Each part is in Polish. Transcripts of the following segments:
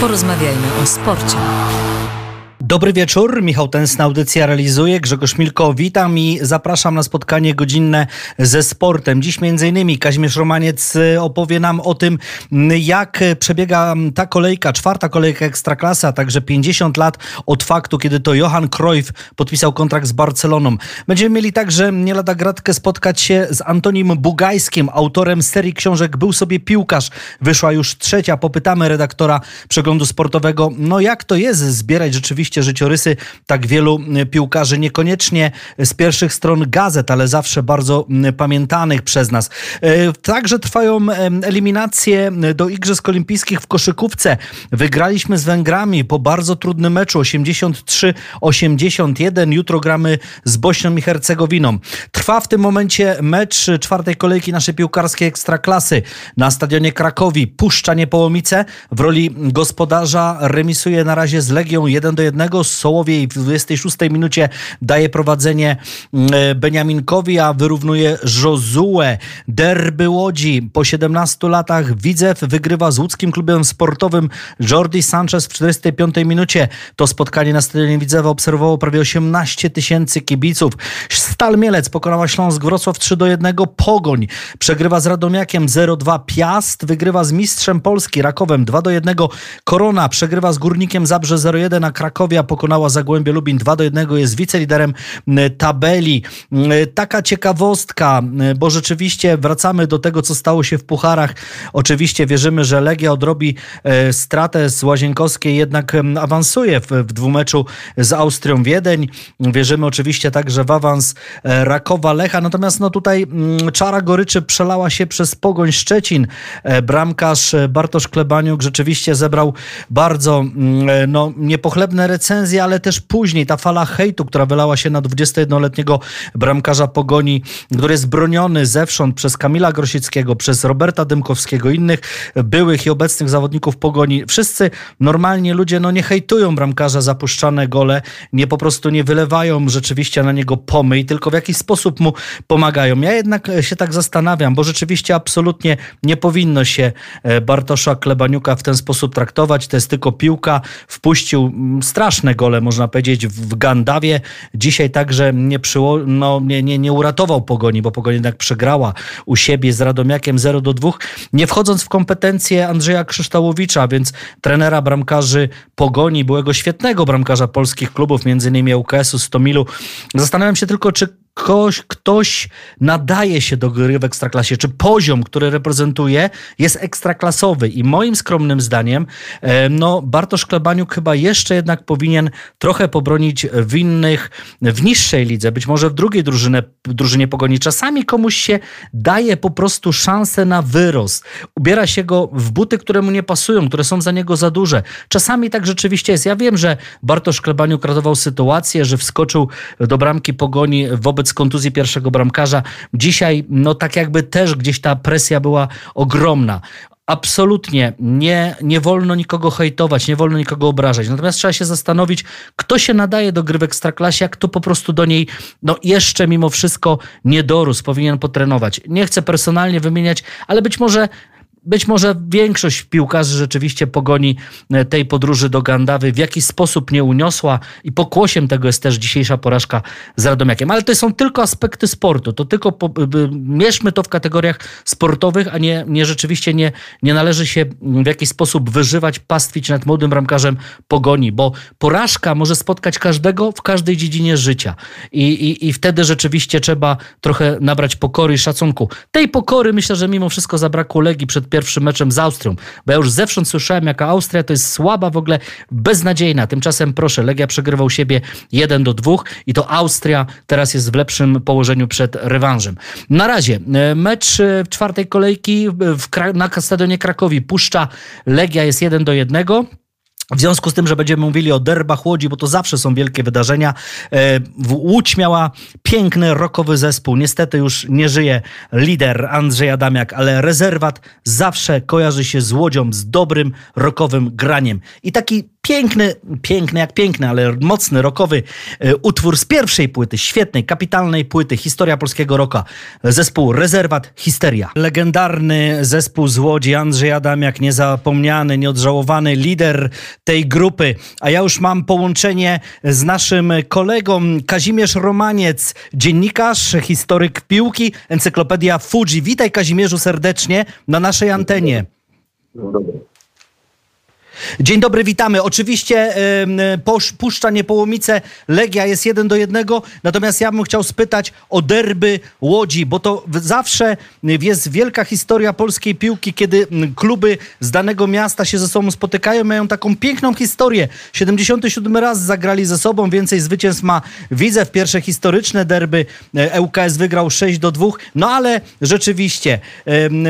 Porozmawiajmy o sporcie. Dobry wieczór, Michał Tensna, audycja realizuje, Grzegorz Milko, witam i zapraszam na spotkanie godzinne ze sportem. Dziś innymi Kazimierz Romaniec y, opowie nam o tym, jak przebiega ta kolejka, czwarta kolejka Ekstraklasy, a także 50 lat od faktu, kiedy to Johan Cruyff podpisał kontrakt z Barceloną. Będziemy mieli także nie lada gratkę spotkać się z Antonim Bugajskim, autorem serii książek Był sobie piłkarz. Wyszła już trzecia. Popytamy redaktora przeglądu sportowego, no jak to jest zbierać rzeczywiście życiorysy tak wielu piłkarzy, niekoniecznie z pierwszych stron gazet, ale zawsze bardzo pamiętanych przez nas. E, także trwają eliminacje do Igrzysk Olimpijskich w koszykówce. Wygraliśmy z Węgrami po bardzo trudnym meczu 83-81. Jutro gramy z Bośnią i Hercegowiną. Trwa w tym momencie mecz czwartej kolejki naszej piłkarskiej ekstraklasy na stadionie Krakowi. Puszcza Niepołomice w roli gospodarza remisuje na razie z Legią 1 do 1 jednego. Sołowiej w 26 minucie daje prowadzenie mm, e, Beniaminkowi, a wyrównuje Josue. Derby Łodzi po 17 latach Widzew wygrywa z łódzkim klubem sportowym Jordi Sanchez w 45 minucie. To spotkanie na stadionie Widzewa obserwowało prawie 18 tysięcy kibiców. Stal Mielec pokonała Śląsk Wrocław 3 do 1. Pogoń przegrywa z Radomiakiem 0-2. Piast wygrywa z mistrzem Polski Rakowem 2 do 1. Korona przegrywa z Górnikiem Zabrze 0-1, a Krakowia Krakowia pokonała Zagłębie Lubin 2 do 1, jest wiceliderem tabeli. Taka ciekawostka, bo rzeczywiście wracamy do tego, co stało się w pucharach. Oczywiście wierzymy, że Legia odrobi e, stratę z Łazienkowskiej, jednak awansuje w, w dwumeczu z Austrią Wiedeń. Wierzymy oczywiście także w awans e, Rakowa Lecha, natomiast no tutaj czara goryczy przelała się przez Pogoń Szczecin. E, bramkarz Bartosz Klebaniuk rzeczywiście zebrał bardzo no, niepochlebne recenzje recenzje, ale też później ta fala hejtu, która wylała się na 21-letniego bramkarza Pogoni, który jest broniony zewsząd przez Kamila Grosickiego, przez Roberta Dymkowskiego, innych byłych i obecnych zawodników Pogoni. Wszyscy normalnie ludzie no nie hejtują bramkarza za puszczane gole, nie po prostu nie wylewają rzeczywiście na niego pomyj, tylko w jakiś sposób mu pomagają. Ja jednak się tak zastanawiam, bo rzeczywiście absolutnie nie powinno się e, Bartosza Klebaniuka w ten sposób traktować. To jest tylko piłka. Wpuścił strasznie straszne gole, można powiedzieć, w Gandawie. Dzisiaj także nie, przyło, no, nie, nie, nie uratował Pogoni, bo Pogoni jednak przegrała u siebie z Radomiakiem 0 do 2. Nie wchodząc w kompetencje Andrzeja Krzyształowicza, więc trenera bramkarzy Pogoni, byłego świetnego bramkarza polskich klubów, między innymi UKS-u, Stomilu. Zastanawiam się tylko, czy ktoś, ktoś nadaje się do gry w ekstraklasie, czy poziom, który reprezentuje, jest ekstraklasowy. I moim skromnym zdaniem, e, no, Bartosz Klebaniuk chyba jeszcze jednak powinien trochę pobronić w innych, w niższej lidze, być może w drugiej drużynie, drużynie pogoni. Czasami komuś się daje po prostu szansę na wyrost. Ubiera się go w buty, które mu nie pasują, które są za niego za duże. Czasami tak rzeczywiście jest. Ja wiem, że Bartosz Klebaniuk ratował sytuację, że wskoczył do bramki pogoni wobec wobec kontuzji pierwszego bramkarza. Dzisiaj, no tak jakby też gdzieś ta presja była ogromna absolutnie nie, nie wolno nikogo hejtować, nie wolno nikogo obrażać. Natomiast trzeba się zastanowić, kto się nadaje do gry w Ekstraklasie, a kto po prostu do niej no, jeszcze mimo wszystko nie dorósł, powinien potrenować. Nie chcę personalnie wymieniać, ale być może być może większość piłkarzy rzeczywiście pogoni e, tej podróży do Gandawy w jakiś sposób nie uniosła i pokłosiem tego jest też dzisiejsza porażka z Radomiakiem. Ale to są tylko aspekty sportu. To tylko po, mierzmy to w kategoriach sportowych, a nie, nie rzeczywiście nie, nie należy się w jakiś sposób wyżywać, pastwić nad młodym bramkarzem pogoni, bo porażka może spotkać każdego w każdej dziedzinie życia. I, i, i wtedy rzeczywiście trzeba trochę nabrać pokory i szacunku. Tej pokory myślę, że mimo wszystko zabrakło Legii przed pierwszym meczem z Austrią, bo ja już zewsząd słyszałem, jaka Austria to jest słaba, w ogóle beznadziejna. Tymczasem proszę, Legia przegrywał siebie 1 do 2 i to Austria teraz jest w lepszym położeniu przed rewanżem. Na razie e, mecz e, czwartej kolejki w, na stadionie Krakowi puszcza Legia jest 1 do 1. W związku z tym, że będziemy mówili o derbach Łodzi, bo to zawsze są wielkie wydarzenia. E, Łódź miała piękny, rokowy zespół. Niestety już nie żyje lider Andrzej Adamiak, ale rezerwat zawsze kojarzy się z Łodzią, z dobrym, rokowym graniem. I taki piękny, piękny jak piękny, ale mocny, rokowy e, utwór z pierwszej płyty, świetnej, kapitalnej płyty, historia polskiego roka. Zespół Rezerwat Histeria. Legendarny zespół z Łodzi, Andrzej Adamiak, niezapomniany, nieodżałowany lider tej grupy. A ja już mam połączenie z naszym kolegą Kazimierz Romaniec, dziennikarz, historyk piłki, encyklopedia Fuji. Witaj Kazimierzu serdecznie na naszej antenie. Dobry. Dzień dobry, witamy. Oczywiście y, Puszcza Niepołomice, Legia jest jeden do jednego, natomiast ja bym chciał spytać o derby Łodzi, bo to zawsze jest wielka historia polskiej piłki, kiedy kluby z danego miasta się ze sobą spotykają, mają taką piękną historię. 77 raz zagrali ze sobą, więcej zwycięstw ma Widzew, pierwsze historyczne derby. ŁKS wygrał 6 do 2, no ale rzeczywiście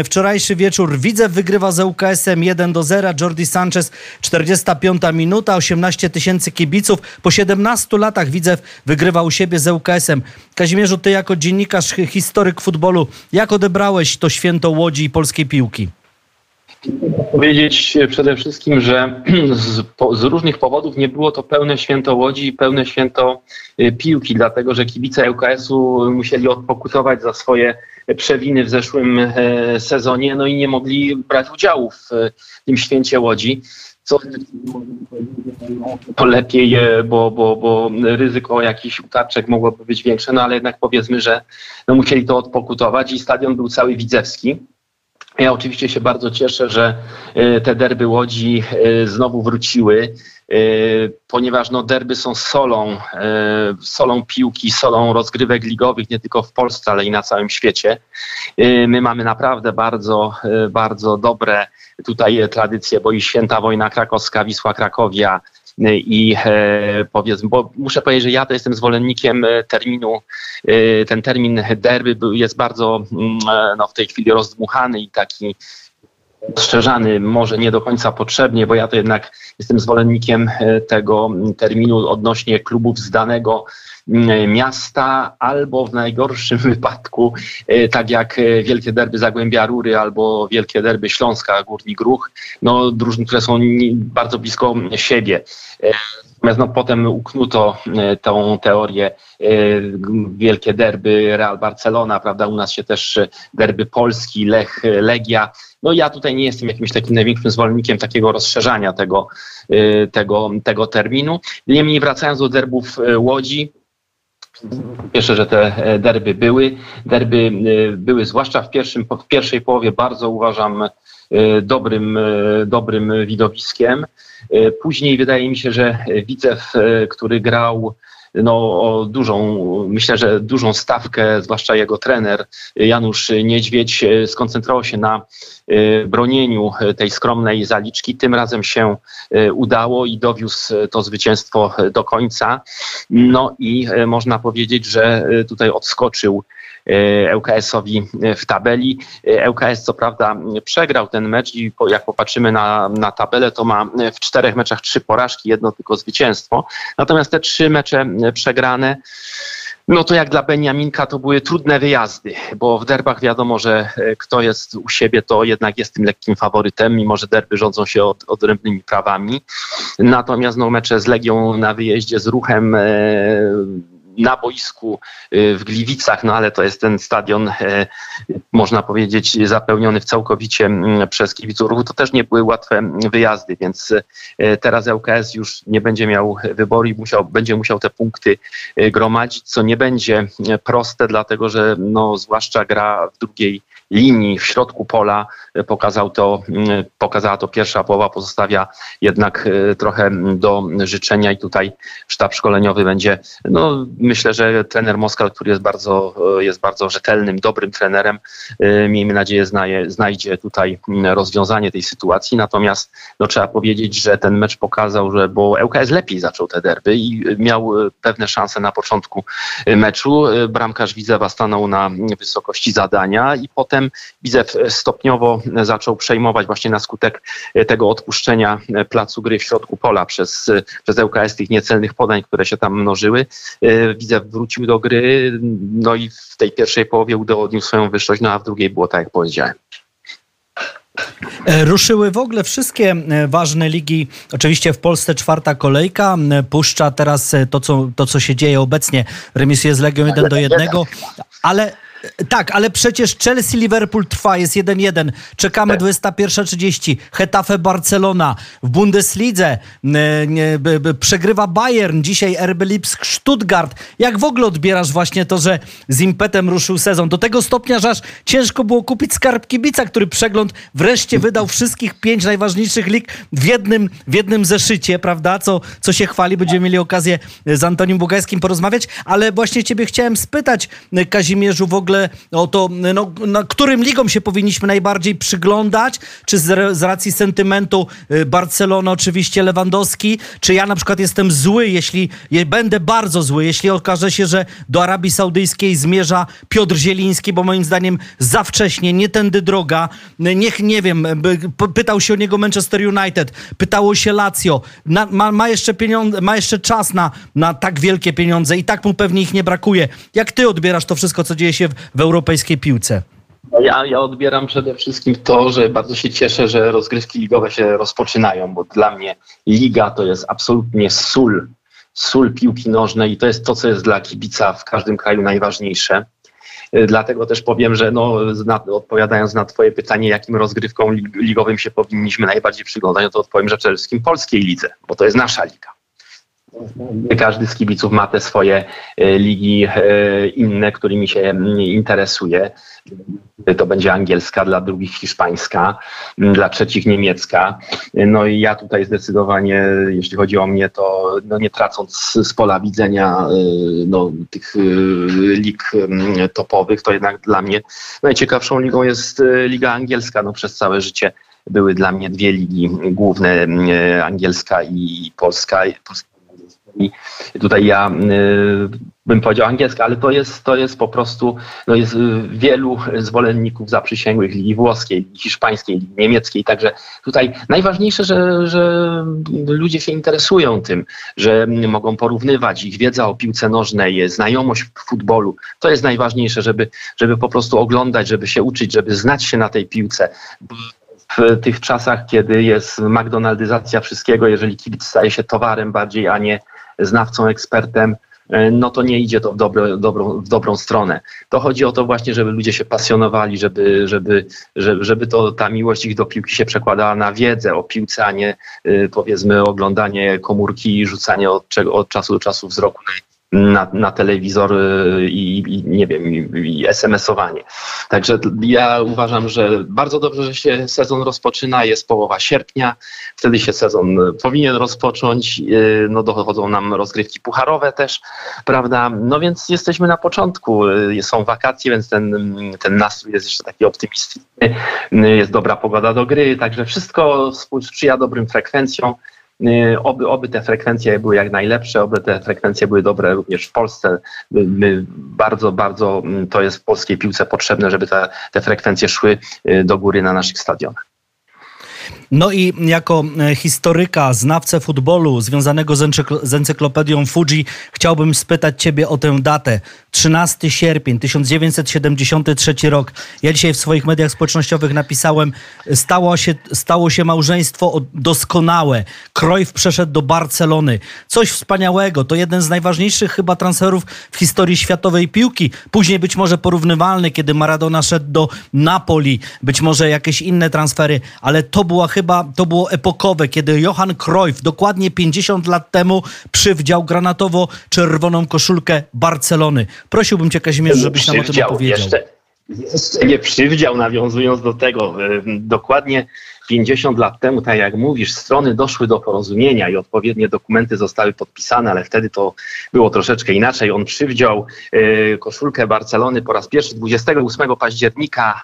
wczorajszy wieczór Widzew wygrywa z ŁKS-em 1 do 0, Jordi Sanchez 45 minuta, 18 tysięcy kibiców. Po 17 latach Widzew wygrywał u siebie z ŁKS-em. Kazimierzu, ty jako dziennikarz, historyk futbolu, jak odebrałeś to święto Łodzi i polskiej piłki? Powiedzieć przede wszystkim, że z, po, z, różnych powodów nie było to pełne święto Łodzi i pełne święto y, piłki, dlatego że kibice ŁKS-u musieli odpokutować za swoje przewiny w zeszłym e, sezonie, no i nie mogli brać udziału w tym święcie Łodzi co to lepiej, bo, bo, bo ryzyko jakichś utarczek mogłoby być większe, no ale jednak powiedzmy, że no musieli to odpokutować i stadion był cały widzewski. Ja oczywiście się bardzo cieszę, że e, te derby Łodzi e, znowu wróciły, e, ponieważ no derby są solą, solą piłki, solą rozgrywek ligowych nie tylko w Polsce, ale i na całym świecie. My mamy naprawdę bardzo, bardzo dobre tutaj tradycje, bo i Święta Wojna Krakowska, Wisła Krakowia, i e, powiedzmy, bo muszę powiedzieć, że ja to jestem zwolennikiem e, terminu, e, ten termin derby jest bardzo mm, no, w tej chwili rozdmuchany i taki rozszerzany, może nie do końca potrzebnie, bo ja to jednak jestem zwolennikiem tego terminu odnośnie klubów z danego mm, miasta, albo w najgorszym wypadku, tak jak wielkie derby Zagłębia Rury albo wielkie derby Śląska Górnik Gruch, no drużyny, które są bardzo blisko siebie. Natomiast no, potem uknuto e, tą teorię e, wielkie derby Real Barcelona, prawda? U nas się też derby Polski, Lech, Legia. No ja tutaj nie jestem jakimś takim największym zwolennikiem takiego rozszerzania tego, e, tego, tego terminu. Niemniej wracając do derbów Łodzi, Cieszę, że te derby były. Derby były zwłaszcza w, pierwszym, w pierwszej połowie bardzo uważam dobrym, dobrym widowiskiem. E, później wydaje mi się, że Widzew, e, który grał no, o dużą, myślę, że dużą stawkę, zwłaszcza jego trener Janusz Niedźwiedź e, skoncentrował się na bronieniu tej skromnej zaliczki. Tym razem się udało i dowiózł to zwycięstwo do końca. No i można powiedzieć, że tutaj odskoczył ŁKS-owi w tabeli. ŁKS co prawda przegrał ten mecz i jak popatrzymy na, na tabelę, to ma w czterech meczach trzy porażki, jedno tylko zwycięstwo. Natomiast te trzy mecze przegrane no to jak dla Beniaminka to były trudne wyjazdy, bo w derbach wiadomo, że kto jest u siebie, to jednak jest tym lekkim faworytem, mimo że derby rządzą się od, odrębnymi prawami. Natomiast no, mecze z Legią na wyjeździe, z ruchem e, na boisku y, w Gliwicach, no ale to jest ten stadion, e, można powiedzieć, zapełniony w całkowicie mm, przez kibiców ruchu. To też nie były łatwe wyjazdy, więc e, teraz ŁKS już nie będzie miał wyboru i musiał, będzie musiał te punkty e, gromadzić, co nie będzie proste, dlatego że no, zwłaszcza gra w drugiej linii w środku pola pokazał to, mm, pokazała to pierwsza połowa, pozostawia jednak trochę do życzenia i tutaj sztab szkoleniowy będzie no, myślę, że trener Moskal, który jest bardzo, e, jest bardzo rzetelnym, dobrym trenerem, e, miejmy nadzieję znaje, znajdzie tutaj rozwiązanie tej sytuacji. Natomiast no, trzeba powiedzieć, że ten mecz pokazał, że bo ŁKS lepiej zaczął te derby i miał e, pewne szanse na początku meczu. Bramkarz Widzewa stanął na wysokości zadania i potem potem Widzew stopniowo zaczął przejmować właśnie na skutek tego odpuszczenia placu gry w środku pola przez, przez ŁKS tych niecelnych podań, które się tam mnożyły. Widzew wrócił do gry, no i w tej pierwszej połowie udowodnił swoją wyższość, no a w drugiej było tak, jak powiedziałem. Ruszyły w ogóle wszystkie ważne ligi. Oczywiście w Polsce czwarta kolejka. Puszcza teraz to, co, to, co się dzieje obecnie. Remisuje z Legią 1 do 1. Ale tak, ale przecież Chelsea-Liverpool trwa, jest 1-1. Czekamy 21.30. Hetafe Barcelona. W Bundeslidze przegrywa Bayern. Dzisiaj RB Lipsk Stuttgart. Jak w ogóle odbierasz właśnie to, że z impetem ruszył sezon? Do tego stopnia, że aż ciężko było kupić skarb kibica, który przegląd wreszcie wydał wszystkich pięć najważniejszych lig w jednym, w jednym zeszycie, prawda? Co, co się chwali. Będziemy mieli okazję z Antonim Bugajskim porozmawiać. Ale właśnie ciebie chciałem spytać, Kazimierzu, w ogóle ogóle o to, no, na którym ligom się powinniśmy najbardziej przyglądać? Czy z, z racji sentymentu y, Barcelona oczywiście Lewandowski? Czy ja na przykład jestem zły, jeśli będę bardzo zły, jeśli okaże się, że do Arabii Saudyjskiej zmierza Piotr Zieliński, bo moim zdaniem za wcześnie, nie tędy droga. Niech, nie wiem, pytał się o niego Manchester United, pytało się Lazio. Na, ma, ma, jeszcze pieniądze, ma jeszcze czas na, na tak wielkie pieniądze i tak mu pewnie ich nie brakuje. Jak ty odbierasz to wszystko, co dzieje się w, w europejskiej piłce? No ja, ja odbieram przede wszystkim to, że bardzo się cieszę, że rozgrywki ligowe się rozpoczynają, bo dla mnie liga to jest absolutnie sól, sól piłki nożnej i to jest to, co jest dla kibica w każdym kraju najważniejsze. Y, dlatego też powiem, że no, odpowiadając na Twoje pytanie, jakim rozgrywkom ligowym się powinniśmy najbardziej przyglądać, no to odpowiem, że przede wszystkim polskiej lidze, bo to jest nasza liga. Każdy z kibiców ma te swoje e, ligi e, inne, którymi się interesuje. To będzie angielska, dla drugich hiszpańska, dla trzecich niemiecka. No i ja tutaj zdecydowanie, jeśli chodzi o mnie, to no nie tracąc z pola widzenia e, no, tych lig topowych, to jednak dla mnie najciekawszą ligą jest liga angielska. No, przez całe życie były dla mnie dwie ligi główne, angielska i polska. I tutaj ja y, bym powiedział angielska, ale to jest, to jest po prostu, no jest y, wielu zwolenników zaprzysięgłych ligi włoskiej, hiszpańskiej, ligi niemieckiej, także tutaj najważniejsze, że, że ludzie się interesują tym, że mogą porównywać ich wiedza o piłce nożnej, znajomość futbolu, to jest najważniejsze, żeby, żeby po prostu oglądać, żeby się uczyć, żeby znać się na tej piłce. W tych czasach, kiedy jest McDonaldyzacja wszystkiego, jeżeli kibic staje się towarem bardziej, a nie znawcą, ekspertem, e, no to nie idzie to w, dobro, dobrą, w dobrą stronę. To chodzi o to właśnie, żeby ludzie się pasjonowali, żeby, żeby, żeby, to, ta miłość ich do piłki się przekładała na wiedzę o piłce, a nie e, powiedzmy oglądanie komórki i rzucanie od, od czasu do czasu wzroku na na, na telewizor i, i nie wiem, i, i SMS-owanie. Także ja uważam, że bardzo dobrze, że się sezon rozpoczyna, jest połowa sierpnia, wtedy się sezon powinien rozpocząć, y, no dochodzą nam rozgrywki pucharowe też, prawda, no więc jesteśmy na początku, y, są wakacje, więc ten, ten nastrój jest jeszcze taki optymistyczny, jest dobra pogoda do gry, także wszystko sprzyja dobrym frekwencjom, oby, oby te frekwencje były jak najlepsze, oby te frekwencje były dobre również w Polsce. My bardzo, bardzo mm, to jest w polskiej piłce potrzebne, żeby te, te frekwencje szły y, do góry na naszych stadionach. No i jako e, historyka, znawcę futbolu związanego z, encyklopedią Fuji, chciałbym spytać Ciebie o tę datę. 13 sierpień 1973 rok. Ja dzisiaj w swoich mediach społecznościowych napisałem, stało się, stało się małżeństwo doskonałe. Krojf przeszedł do Barcelony. Coś wspaniałego. To jeden z najważniejszych chyba transferów w historii światowej piłki. Później być może porównywalny, kiedy Maradona szedł do Napoli. Być może jakieś inne transfery, ale to była chyba chyba to było epokowe, kiedy Johan Cruyff dokładnie 50 lat temu przywdział granatowo-czerwoną koszulkę Barcelony. Prosiłbym cię, Kazimierz, żebyś nam o tym opowiedział. Jeszcze, jeszcze nie przywdział, nawiązując do tego. Dokładnie 50 lat temu, tak jak mówisz, strony doszły do porozumienia i odpowiednie dokumenty zostały podpisane, ale wtedy to było troszeczkę inaczej. On przywdział koszulkę Barcelony po raz pierwszy 28 października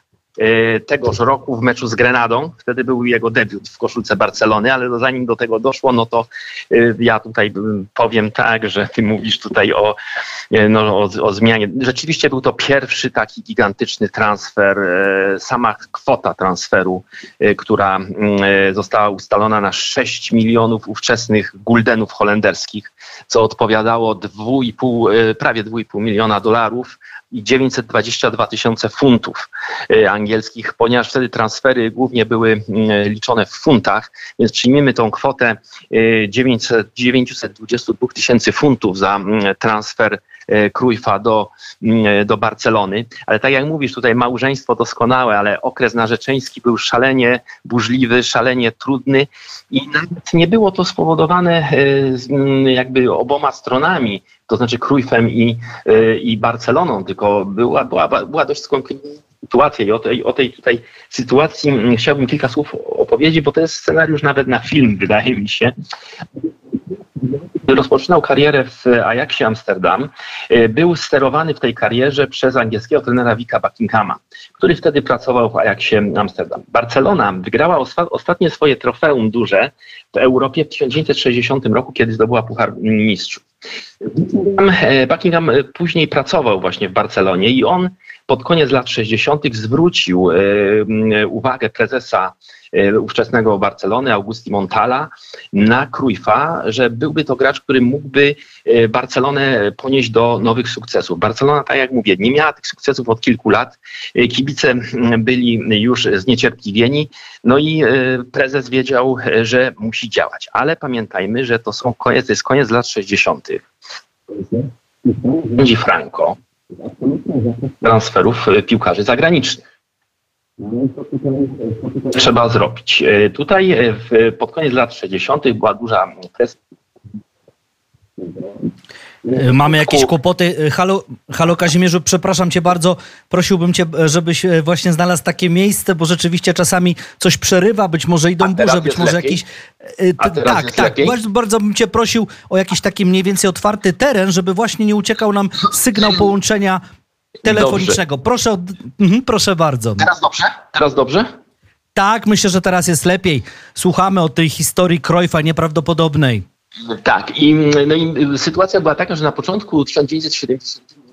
tegoż roku w meczu z Grenadą. Wtedy był jego debiut w koszulce Barcelony, ale zanim do tego doszło, no to ja tutaj powiem tak, że ty mówisz tutaj o, no, o, o zmianie. Rzeczywiście był to pierwszy taki gigantyczny transfer. Sama kwota transferu, która została ustalona na 6 milionów ówczesnych guldenów holenderskich, co odpowiadało 2,5, prawie 2,5 miliona dolarów i 922 tysiące funtów e, angielskich, ponieważ wtedy transfery głównie były mm, liczone w funtach, więc przyjmiemy tą kwotę 900, e, 922 tysięcy funtów za mm, transfer e, Cruyffa do, mm, do Barcelony. Ale tak jak mówisz, tutaj małżeństwo doskonałe, ale okres narzeczeński był szalenie burzliwy, szalenie trudny i nawet nie było to spowodowane jakby oboma stronami to znaczy Cruyffem i, y, i Barceloną, tylko była, była, była dość skomplikowana sytuacja i o tej, o tej tutaj sytuacji mm, chciałbym kilka słów opowiedzieć, bo to jest scenariusz nawet na film, wydaje mi się. Rozpoczynał karierę w Ajaxie Amsterdam. Y, był sterowany w tej karierze przez angielskiego trenera Wika Buckinghama, który wtedy pracował w Ajaxie Amsterdam. Barcelona wygrała ostatnie swoje trofeum duże w Europie w 1960 roku, kiedy zdobyła Puchar Mistrzów. Buckingham e, później pracował właśnie w Barcelonie i on pod koniec lat 60. zwrócił e, uwagę prezesa e, ówczesnego Barcelony, Augusti Montala, na Cruyffa, że byłby to gracz, który mógłby Barcelonę ponieść do nowych sukcesów. Barcelona, tak jak mówię, nie miała tych sukcesów od kilku lat. Kibice byli już zniecierpliwieni, no i prezes wiedział, że musi działać. Ale pamiętajmy, że to są koniec, to jest koniec lat 60 rządzi Franco transferów e, piłkarzy zagranicznych. Trzeba zrobić. E, tutaj e, pod koniec lat 60. była duża presja mamy jakieś kłopoty. E, halo, halo Kazimierzu, przepraszam cię bardzo. Prosiłbym cię, e, żebyś właśnie znalazł takie miejsce, bo rzeczywiście czasami coś przerywa, być może idą burze, być może lepiej? jakiś... tak, tak. Bardzo, bardzo bym cię prosił o jakiś taki mniej więcej otwarty teren, żeby właśnie nie uciekał nam sygnał połączenia telefonicznego. Proszę, mhm, proszę bardzo. Teraz dobrze? Teraz dobrze? Tak, myślę, że teraz jest lepiej. Słuchamy o tej historii Krojfa nieprawdopodobnej. Tak, i, no i sytuacja była taka, że na początku 1970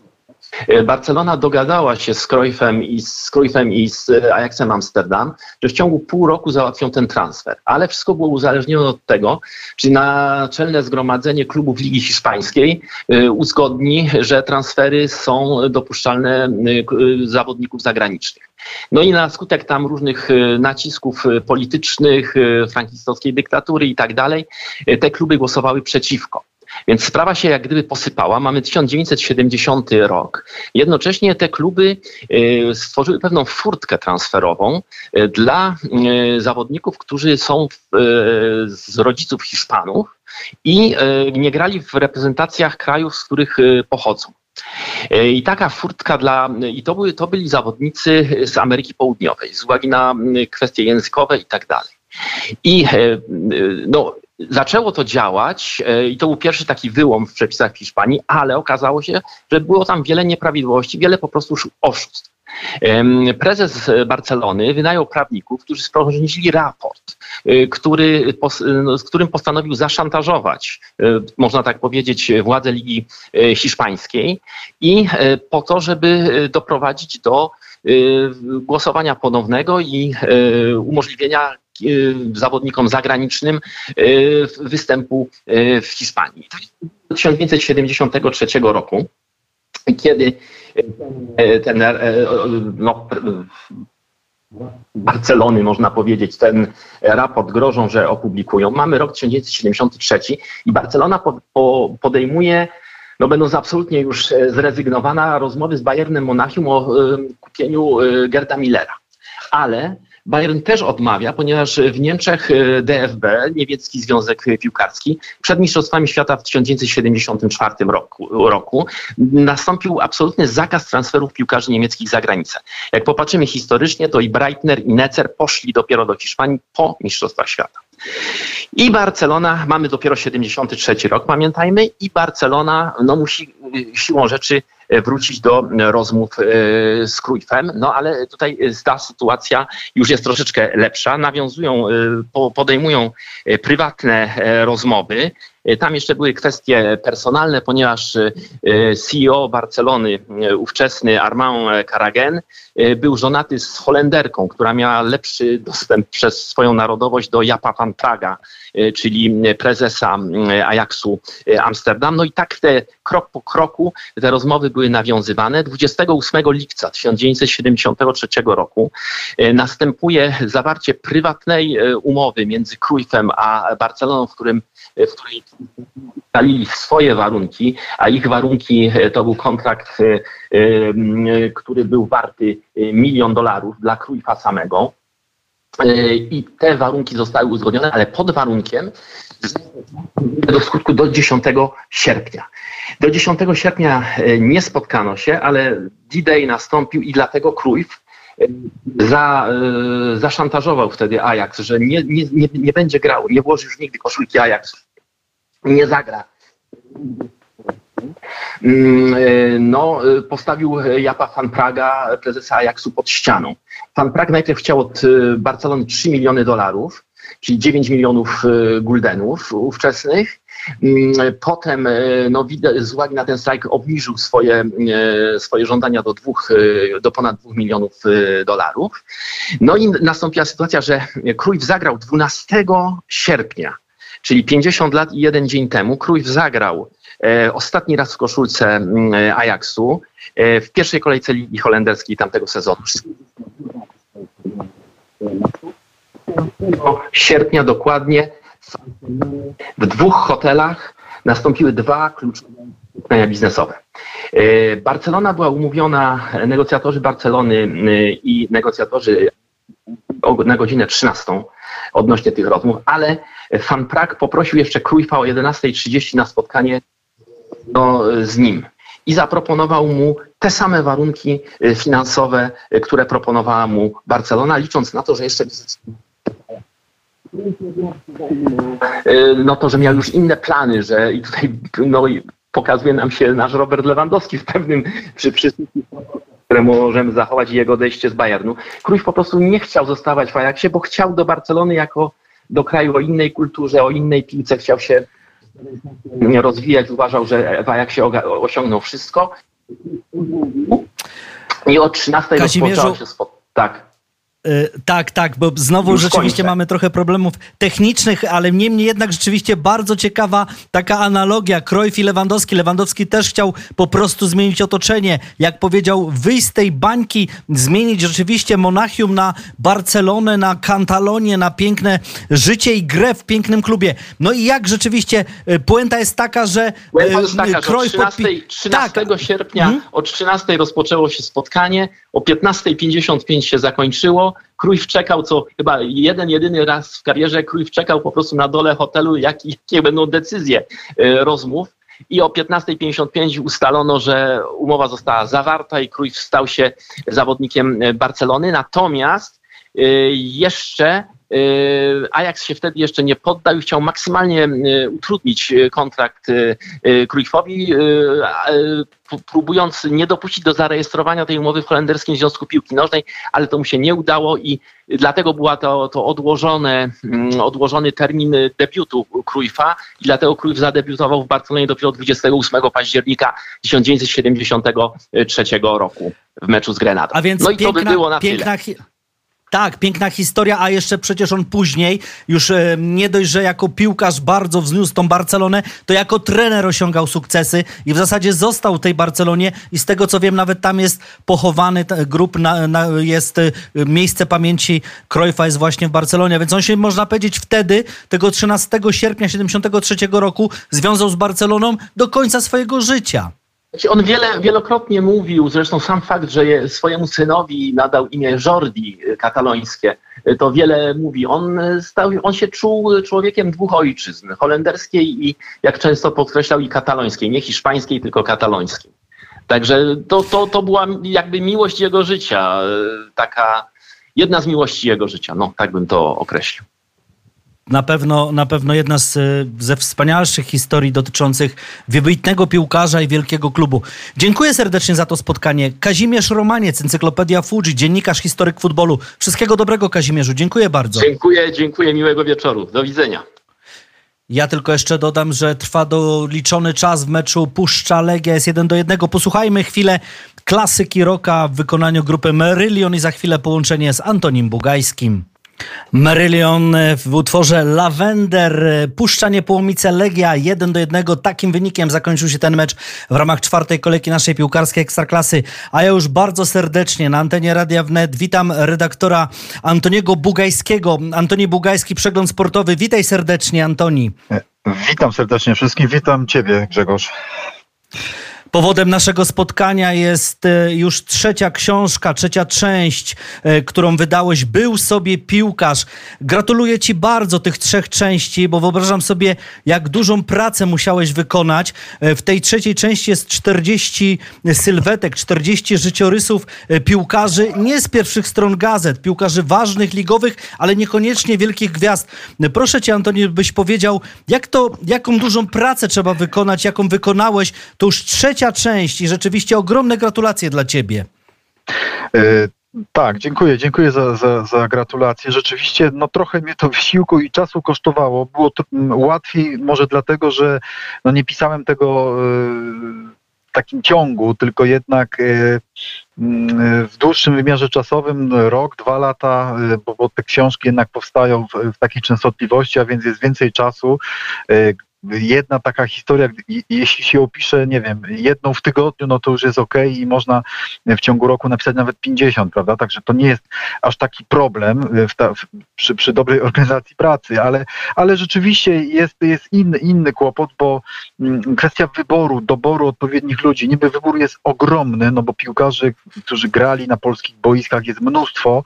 Barcelona dogadała się z Cruyffem i z, Cruyffem i z Ajaxem Amsterdam, że w ciągu pół roku załatwią ten transfer. Ale wszystko było uzależnione od tego, czy naczelne zgromadzenie klubów Ligi Hiszpańskiej y, uzgodni, że transfery są dopuszczalne y, zawodników zagranicznych. No i na skutek tam różnych y, nacisków politycznych, frankistowskiej dyktatury i tak dalej, te kluby głosowały przeciwko. Więc sprawa się jak gdyby posypała. Mamy 1970 rok. Jednocześnie te kluby y, stworzyły pewną furtkę transferową y, dla y, zawodników, którzy są z rodziców Hiszpanów i nie grali w reprezentacjach krajów, z których pochodzą. I taka furtka dla, i to, były, to byli zawodnicy z Ameryki Południowej, z uwagi na kwestie językowe i tak dalej. I no, zaczęło to działać e, i to był pierwszy taki wyłom w przepisach Hiszpanii, ale okazało się, że było tam wiele nieprawidłowości, wiele po prostu oszustw. Prezes Barcelony wynajął prawników, którzy sporządzili raport, e, który, no, z którym postanowił zaszantażować, e, można tak powiedzieć, władze Ligi Hiszpańskiej i po to, żeby doprowadzić do głosowania ponownego i umożliwienia zawodnikom zagranicznym występu w Hiszpanii. To jest 1973 roku, kiedy ten no, Barcelony, można powiedzieć, ten raport grożą, że opublikują. Mamy rok 1973 i Barcelona po, po, podejmuje, no będąc absolutnie już zrezygnowana, rozmowy z Bayernem Monachium o kupieniu Gerda Millera. Ale Bayern też odmawia, ponieważ w Niemczech e, DFB, niemiecki związek piłkarski, przed Mistrzostwami Świata w 1974 roku, roku nastąpił absolutny zakaz transferów piłkarzy niemieckich za granicę. Jak popatrzymy historycznie, to i Breitner i Necer poszli dopiero do Hiszpanii po Mistrzostwach Świata. I Barcelona, mamy dopiero 73 rok, pamiętajmy, i Barcelona no, musi y, siłą rzeczy e, wrócić do rozmów e, z Cruyffem, no ale tutaj ta sytuacja już jest troszeczkę lepsza. Nawiązują, podejmują prywatne rozmowy. Tam jeszcze były kwestie personalne, ponieważ CEO Barcelony, ówczesny Armand Karagen, był żonaty z Holenderką, która miała lepszy dostęp przez swoją narodowość do Japa van Praga, E, czyli prezesa e, Ajaxu e, Amsterdam. No i tak te krok po kroku te rozmowy były nawiązywane. 28 lipca 1973 roku następuje zawarcie prywatnej umowy między Cruyffem a Barceloną, w którym w której ustalili swoje warunki, a ich warunki to był kontrakt, który był warty milion dolarów dla Cruyffa samego. E, i te warunki zostały uzgodnione, ale pod warunkiem do skutku do 10 sierpnia. Do 10 sierpnia e, nie spotkano się, ale D-Day nastąpił i dlatego e, za, zaszantażował wtedy Ajax, że nie, nie, nie, nie będzie grał, nie włoży już nigdy koszulki Ajax, nie zagra Mm, e, no, e, postawił Japa Fan Praga, prezesa Ajaxu, pod ścianą. Fan Prag najpierw chciał od e, Barcelony 3 miliony dolarów, czyli 9 milionów guldenów ówczesnych. Mm, potem no, z uwagi na ten strajk obniżył swoje, swoje żądania do, dwóch, do ponad 2 milionów dolarów. No i nastąpiła sytuacja, że Cruyff zagrał 12 sierpnia, czyli 50 lat i jeden dzień temu. Cruyff zagrał E, ostatni raz w koszulce e, Ajaxu e, w pierwszej kolejce Ligi Holenderskiej tamtego sezonu. Sierpnia dokładnie w dwóch hotelach nastąpiły dwa kluczowe spotkania biznesowe. Barcelona była umówiona, negocjatorzy Barcelony i negocjatorzy na godzinę 13 odnośnie tych rozmów, ale Fan Prag poprosił jeszcze Cruyffa o 11.30 na spotkanie no, z nim i zaproponował mu te same warunki y, finansowe, y, które proponowała mu Barcelona, licząc na to, że jeszcze y, no to, że miał już inne plany, że i tutaj no, pokazuje nam się nasz Robert Lewandowski w pewnym przy, przy które możemy zachować jego odejście z Bayernu. Cruyff po prostu nie chciał zostawać w Ajaxie, bo chciał do Barcelony jako do kraju o innej kulturze, o innej piłce, chciał się rozwijać, uważał, że jak się osiągnął wszystko. I o 13 rozpoczęło się spot. Tak. Y, tak, tak, bo znowu Już rzeczywiście kończę. mamy trochę problemów technicznych, ale niemniej jednak rzeczywiście bardzo ciekawa taka analogia. Cruyff i Lewandowski. Lewandowski też chciał po prostu zmienić otoczenie. Jak powiedział, wyjść z tej bańki, zmienić rzeczywiście Monachium na Barcelonę, na Kantalonię, na piękne życie i grę w pięknym klubie. No i jak rzeczywiście, y, puenta jest taka, że Puenta jest taka, że 13, 13 tak. sierpnia hmm? o 13 rozpoczęło się spotkanie, o 15.55 się zakończyło. Cruyff czekał, co chyba jeden, jedyny raz w karierze, Cruyff czekał po prostu na dole hotelu, jak, jakie będą decyzje e, rozmów. I o 15.55 ustalono, że umowa została zawarta i Cruyff stał się zawodnikiem e, Barcelony. Natomiast e, jeszcze Ajax się wtedy jeszcze nie poddał i chciał maksymalnie utrudnić kontrakt Cruyffowi, próbując nie dopuścić do zarejestrowania tej umowy w Holenderskim Związku Piłki Nożnej, ale to mu się nie udało i dlatego była to, to odłożone, mm, odłożony termin debiutu Cruyffa i dlatego Cruyff zadebiutował w Barcelonie dopiero 28 października 1973 roku w meczu z Grenadą. A więc no i piękna, to by było na piękna, tyle. Tak, piękna historia, a jeszcze przecież on później, już e, nie dość, że jako piłkarz bardzo wzniósł tą Barcelonę, to jako trener osiągał sukcesy i w zasadzie został w tej Barcelonie i z tego co wiem, nawet tam jest pochowany grup, na, na, jest e, miejsce pamięci Cruyffa jest właśnie w Barcelonie, więc on się, można powiedzieć, wtedy, tego 13 sierpnia 73 roku związał z Barceloną do końca swojego życia. Znaczy, on wiele, wielokrotnie mówił, zresztą sam fakt, że swojemu synowi nadał imię Jordi katalońskie, to wiele mówi. On, stał, on się czuł człowiekiem dwóch ojczyzn, holenderskiej i, jak często podkreślał, i katalońskiej, nie hiszpańskiej, tylko katalońskiej. Także to, to, to była jakby miłość jego życia, y, taka jedna z miłości jego życia, no tak bym to określił. Na pewno, na pewno jedna z, ze wspanialszych historii dotyczących wybitnego piłkarza i wielkiego klubu. Dziękuję serdecznie za to spotkanie. Kazimierz Romaniec, Encyklopedia Fuji, dziennikarz, historyk futbolu. Wszystkiego dobrego Kazimierzu. Dziękuję bardzo. Dziękuję, dziękuję. Miłego wieczoru. Do widzenia. Ja tylko jeszcze dodam, że trwa doliczony czas w meczu Puszcza Legia jest 1 do 1. Posłuchajmy chwilę klasyki roka w wykonaniu grupy Merylion i za chwilę połączenie z Antonim Bugajskim. Merylion w utworze Lavender puszcza Niepołomice Legia 1 do 1. Takim wynikiem zakończył się ten mecz w ramach czwartej kolejki naszej piłkarskiej Ekstraklasy. A ja już bardzo serdecznie na antenie Radia Wnet witam redaktora Antoniego Bugajskiego. Antoni Bugajski, Przegląd Sportowy. Witaj serdecznie, Antoni. Witam serdecznie wszystkich. Witam Ciebie, Grzegorz. Powodem naszego spotkania jest e, już trzecia książka, trzecia część, e, którą wydałeś. Był sobie piłkarz. Gratuluję Ci bardzo tych trzech części, bo wyobrażam sobie, jak dużą pracę musiałeś wykonać. E, w tej trzeciej części jest 40 sylwetek, 40 życiorysów piłkarzy, nie z pierwszych stron gazet, piłkarzy ważnych, ligowych, ale niekoniecznie wielkich gwiazd. Proszę Cię, Antoni, byś powiedział, jak to, jaką dużą pracę trzeba wykonać, jaką wykonałeś. To już trzecia trzecia część i rzeczywiście ogromne gratulacje dla ciebie. E, tak, dziękuję, dziękuję za, za, za gratulacje. Rzeczywiście, no trochę mnie to wysiłku i czasu kosztowało. Było łatwiej, może dlatego, że no nie pisałem tego e, w takim ciągu, tylko jednak e, w dłuższym wymiarze czasowym, rok, dwa lata, bo, bo te książki jednak powstają w, w takiej częstotliwości, a więc jest więcej czasu jedna taka historia, jeśli się opisze, nie wiem, jedną w tygodniu, no to już jest ok i można w ciągu roku napisać nawet 50, prawda? Także to nie jest aż taki problem ta, w, przy, przy, dobrej organizacji pracy, ale, ale rzeczywiście jest, jest inny, inny kłopot, bo mm, kwestia wyboru, doboru odpowiednich ludzi, niby wybór jest ogromny, no bo piłkarzy, którzy grali na polskich boiskach jest mnóstwo,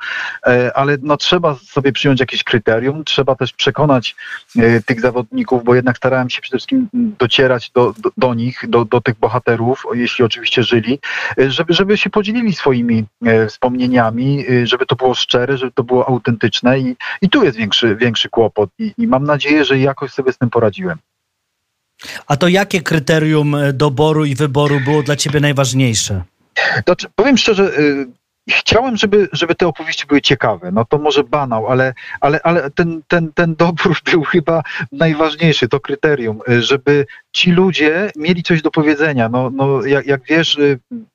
e, ale no trzeba sobie przyjąć jakieś kryterium, trzeba też przekonać e, tych zawodników, bo jednak starałem starałem się przede wszystkim docierać do, do, do nich, do, do tych bohaterów, jeśli oczywiście żyli, żeby, żeby się podzielili swoimi e, wspomnieniami, e, żeby to było szczere, żeby to było autentyczne i, i tu jest większy, większy kłopot I, i mam nadzieję, że jakoś sobie z tym poradziłem. A to jakie kryterium e, doboru i wyboru było dla ciebie najważniejsze? To, powiem szczerze, chciałem, żeby, żeby te opowieści były ciekawe. No to może banał, ale, ale, ale ten, ten, ten dobór był chyba najważniejszy, to kryterium, żeby ci ludzie mieli coś do powiedzenia. No, no jak, jak wiesz,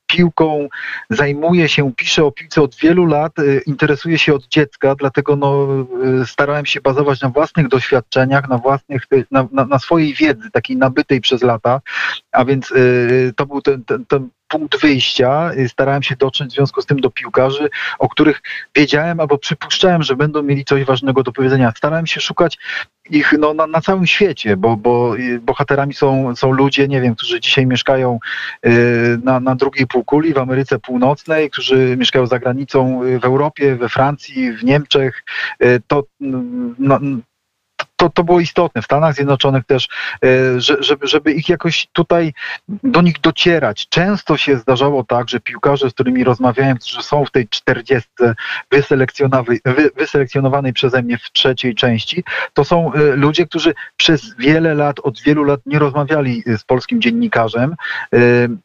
piłką zajmuję się, piszę o piłce od wielu lat, interesuję się od dziecka, dlatego no, starałem się bazować na własnych doświadczeniach, na własnych, na, na, na swojej wiedzy, takiej nabytej przez lata, a więc to był ten, ten, ten punkt wyjścia. Starałem się dotrzeć w związku z tym do piłkarzy, o których wiedziałem albo przypuszczałem, że będą mieli coś ważnego do powiedzenia. Starałem się szukać ich no, na, na całym świecie, bo, bo bohaterami są, są ludzie, nie wiem, którzy dzisiaj mieszkają y, na, na drugiej półkuli, w Ameryce Północnej, którzy mieszkają za granicą y, w Europie, we Francji, w Niemczech. Y, to no, to, to było istotne. W Stanach Zjednoczonych też, e, żeby, żeby ich jakoś tutaj do nich docierać. Często się zdarzało tak, że piłkarze, z którymi rozmawiałem, którzy są w tej czterdziestce wyselekcjonowanej, wyselekcjonowanej przeze mnie w trzeciej części, to są e, ludzie, którzy przez wiele lat, od wielu lat nie rozmawiali z polskim dziennikarzem, e,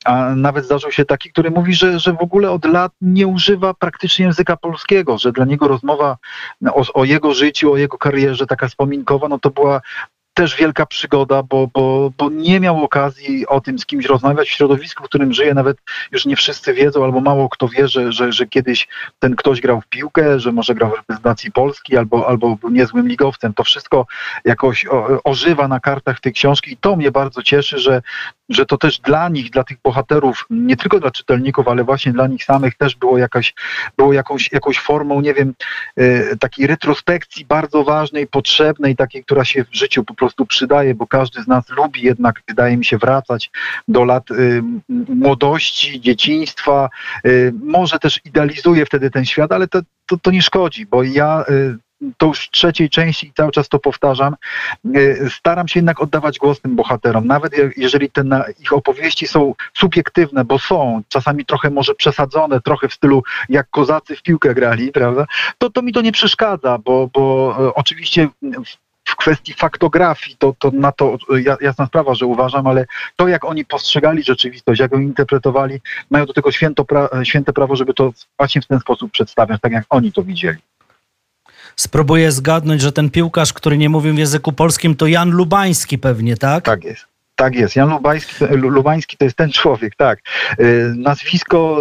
a nawet zdarzył się taki, który mówi, że, że w ogóle od lat nie używa praktycznie języka polskiego, że dla niego rozmowa o, o jego życiu, o jego karierze taka wspominkowa no to była też wielka przygoda, bo, bo, bo nie miał okazji o tym z kimś rozmawiać w środowisku, w którym żyje, nawet już nie wszyscy wiedzą, albo mało kto wie, że, że, że kiedyś ten ktoś grał w piłkę, że może grał w reprezentacji Polski, albo, albo był niezłym ligowcem. To wszystko jakoś ożywa na kartach tej książki i to mnie bardzo cieszy, że, że to też dla nich, dla tych bohaterów, nie tylko dla czytelników, ale właśnie dla nich samych też było, jakaś, było jakąś, jakąś formą, nie wiem, e, takiej retrospekcji bardzo ważnej, potrzebnej, takiej, która się w życiu po prostu przydaje, bo każdy z nas lubi jednak, wydaje mi się, wracać do lat y, młodości, dzieciństwa. Y, może też idealizuje wtedy ten świat, ale to, to, to nie szkodzi, bo ja to już trzeciej części i cały czas to powtarzam, e, staram się jednak oddawać głos tym bohaterom, nawet jeżeli te ich opowieści są subiektywne, bo są czasami trochę może przesadzone, trochę w stylu jak kozacy w piłkę grali, prawda, to, to mi to nie przeszkadza, bo, bo e, oczywiście w kwestii faktografii, to, to na to jasna sprawa, że uważam, ale to jak oni postrzegali rzeczywistość, jak ją interpretowali, mają do tego święto pra, święte prawo, żeby to właśnie w ten sposób przedstawiać, tak jak oni to widzieli. Spróbuję zgadnąć, że ten piłkarz, który nie mówił w języku polskim, to Jan Lubański pewnie, tak? Tak jest. Tak jest. Jan Lubański, Lubański to jest ten człowiek, tak. Y, nazwisko,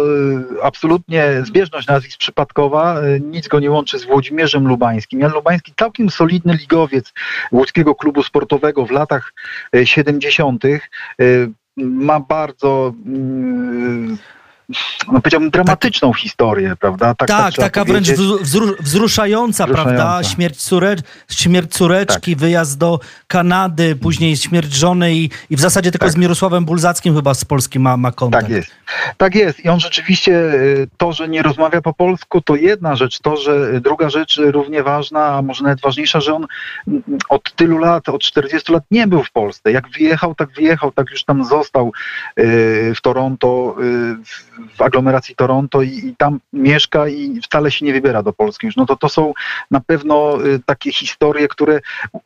y, absolutnie zbieżność nazwisk przypadkowa, y, nic go nie łączy z Włodzimierzem Lubańskim. Jan Lubański całkiem solidny ligowiec łódzkiego klubu sportowego w latach 70. Ma bardzo no powiedziałbym, dramatyczną tak. historię, prawda? Tak, tak, tak taka wręcz wzru, wzruszająca, wzruszająca, prawda? Śmierć, córe, śmierć córeczki, tak. wyjazd do Kanady, później śmierć żony i, i w zasadzie tylko tak. z Mirosławem Bulzackim chyba z Polski ma, ma kontakt. Tak jest. Tak jest. I on rzeczywiście y, to, że nie rozmawia po polsku, to jedna rzecz. To, że druga rzecz równie ważna, a może nawet ważniejsza, że on mm, od tylu lat, od 40 lat nie był w Polsce. Jak wyjechał, tak wyjechał, tak już tam został y, w Toronto, y, w aglomeracji Toronto i, i, tam mieszka i wcale się nie wybiera do Polski już. No to to są na pewno y, takie historie, które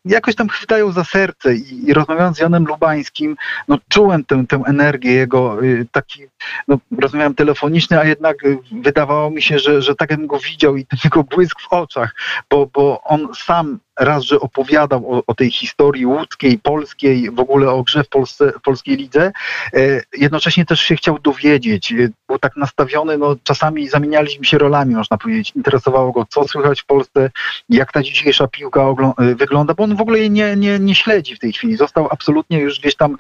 jakoś tam chwytają za serce i, i rozmawiając z Janem Lubańskim, no czułem tę, tę energię jego, y, taki, no rozmawiałem telefonicznie, a jednak y, wydawało mi się, że, że tak bym go widział i ten jego błysk w oczach, bo, bo on sam raz, że opowiadał o, o, tej historii łódzkiej, polskiej, w ogóle o grze w, Polsce, polskiej lidze, e, jednocześnie też się chciał dowiedzieć. E, był tak nastawiony, no czasami zamienialiśmy się rolami, można powiedzieć. Interesowało go, co słychać w Polsce, jak ta dzisiejsza piłka e, wygląda, bo on w ogóle jej nie, nie, nie śledzi w tej chwili. Został absolutnie już gdzieś tam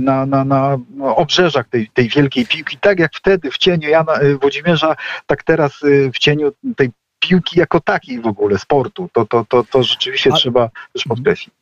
na, na, na obrzeżach tej, tej wielkiej piłki, tak jak wtedy w cieniu Jana Włodzimierza, tak teraz w cieniu tej piłki jako takiej w ogóle, sportu. To, to, to, to rzeczywiście A... trzeba też podkreślić.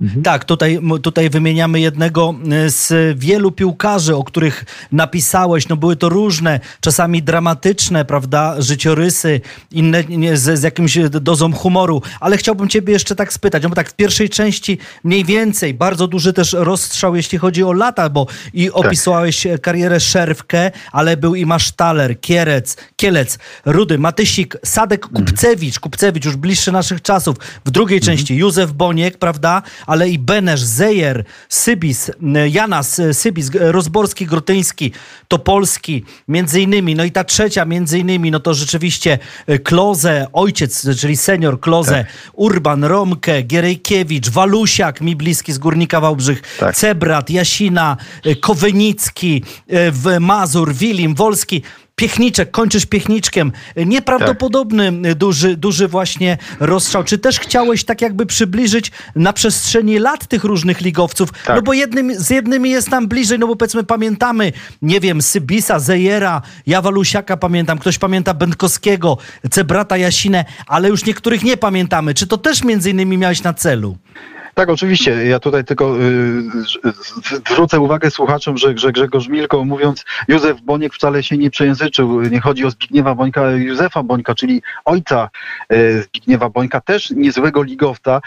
Mhm. Tak, tutaj, tutaj wymieniamy jednego e, z wielu piłkarzy, o których napisałeś. No były to różne, czasami dramatyczne, prawda, życiorysy, inne z, z jakimś dozą humoru. Ale chciałbym ciebie jeszcze tak spytać, no bo tak w pierwszej części mniej więcej, bardzo duży też rozstrzał, jeśli chodzi o lata, bo i tak. opisałeś tak. karierę Szerwkę, ale był i Masztaler, Kierec, Kielec, Rudy, Matysik, Sadek, mhm. Kupcewicz, Kupcewicz już bliższy naszych czasów. W drugiej mhm. części Józef Boniek, prawda, ale i Benesz, Zejer, Sybis, Janas, Sybis, Rozborski, Grotyński, Topolski, między innymi. No i ta trzecia między innymi, no to rzeczywiście e, Kloze, ojciec, czyli senior Kloze, tak. Urban, Romke, Gierejkiewicz, Walusiak, mi bliski z Górnika Wałbrzych, tak. Cebrat, Jasina, Kowenicki, Mazur, Wilim, Wolski. Piechniczek, kończysz Piechniczkiem. Nieprawdopodobny tak. duży, duży właśnie rozstrzał. Czy też chciałeś tak jakby przybliżyć na przestrzeni lat tych różnych ligowców? Tak. No bo jednym, z jednymi jest nam bliżej, no bo powiedzmy pamiętamy, nie wiem, Sybisa, Zejera, Jawalusiaka pamiętam, ktoś pamięta Będkowskiego, Cebrata Jasinę, ale już niektórych nie pamiętamy. Czy to też między innymi miałeś na celu? Tak, oczywiście. Ja tutaj tylko y, zwrócę uwagę słuchaczom, że, że Grzegorz Milko mówiąc Józef Boniek wcale się nie przejęzyczył. Nie chodzi o Zbigniewa Bońka, Józefa Bońka, czyli ojca y, Zbigniewa Bońka, też niezłego ligowca.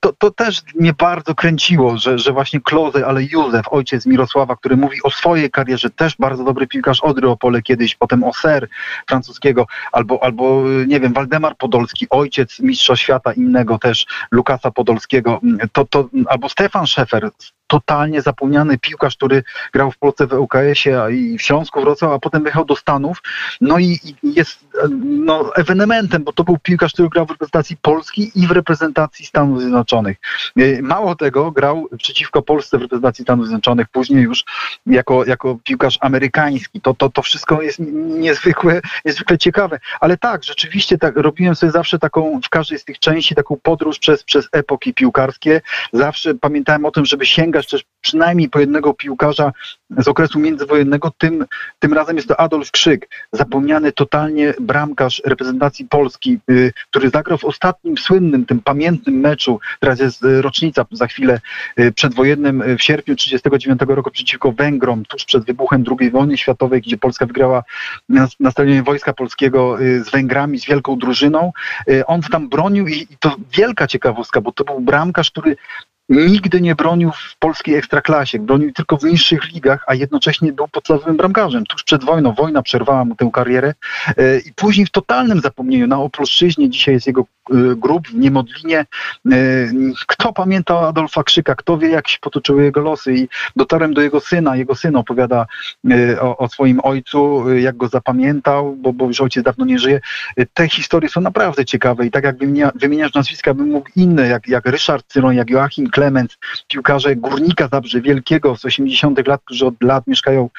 To, to też mnie bardzo kręciło, że, że właśnie Kloze, ale Józef, ojciec Mirosława, który mówi o swojej karierze, też bardzo dobry piłkarz Odry Opole kiedyś, potem Oser francuskiego, albo, albo nie wiem, Waldemar Podolski, ojciec mistrza świata innego też, Lukasa Podolskiego to, to albo Stefan Szefer, totalnie zapomniany piłkarz, który grał w Polsce w ŁKS-ie i w Śląsku wrocław, a potem wyjechał do Stanów. No i, jest no, ewenementem, bo to był piłkarz, który grał w reprezentacji Polski i w reprezentacji Stanów Zjednoczonych. E, mało tego, grał przeciwko Polsce w reprezentacji Stanów Zjednoczonych, później już jako, jako piłkarz amerykański. To, to, to wszystko jest niezwykle, niezwykle ciekawe. Ale tak, rzeczywiście tak, robiłem sobie zawsze taką, w każdej z tych części, taką podróż przez, przez epoki piłkarskie. Zawsze pamiętałem o tym, żeby sięgać też przynajmniej po jednego piłkarza z okresu międzywojennego. Tym, tym razem jest to Adolf Krzyk, zapomniany totalnie bramkarz reprezentacji Polski, y, który zagrał w ostatnim słynnym, tym pamiętnym meczu, teraz jest y, rocznica za chwilę y, przedwojennym w sierpniu 1939 roku przeciwko Węgrom, tuż przed wybuchem II wojny światowej, gdzie Polska wygrała na stadionie Wojska Polskiego z Węgrami, z wielką drużyną. On tam bronił i, i to wielka ciekawostka, bo to był bramkarz, który nigdy nie bronił w polskiej ekstraklasie, bronił tylko w niższych ligach, a jednocześnie był podstawowym bramkarzem. Tuż przed wojną, wojna przerwała mu tę karierę e, i później w totalnym zapomnieniu na Opolszczyźnie, dzisiaj jest jego e, grób w Niemodlinie. E, Kto pamięta Adolfa Krzyka, kto wie jak się potoczyły jego losy i dotarłem do jego syna, jego syn opowiada o, o swoim ojcu, jak go zapamiętał, bo, bo już ojciec dawno nie żyje. Te historie są naprawdę ciekawe i tak jak wymienia, wymieniasz nazwiska, bym mógł inne, jak, jak Ryszard Cyroń, jak Joachim Klemens, piłkarze Górnika Zabrze Wielkiego z 80 lat, którzy od lat mieszkają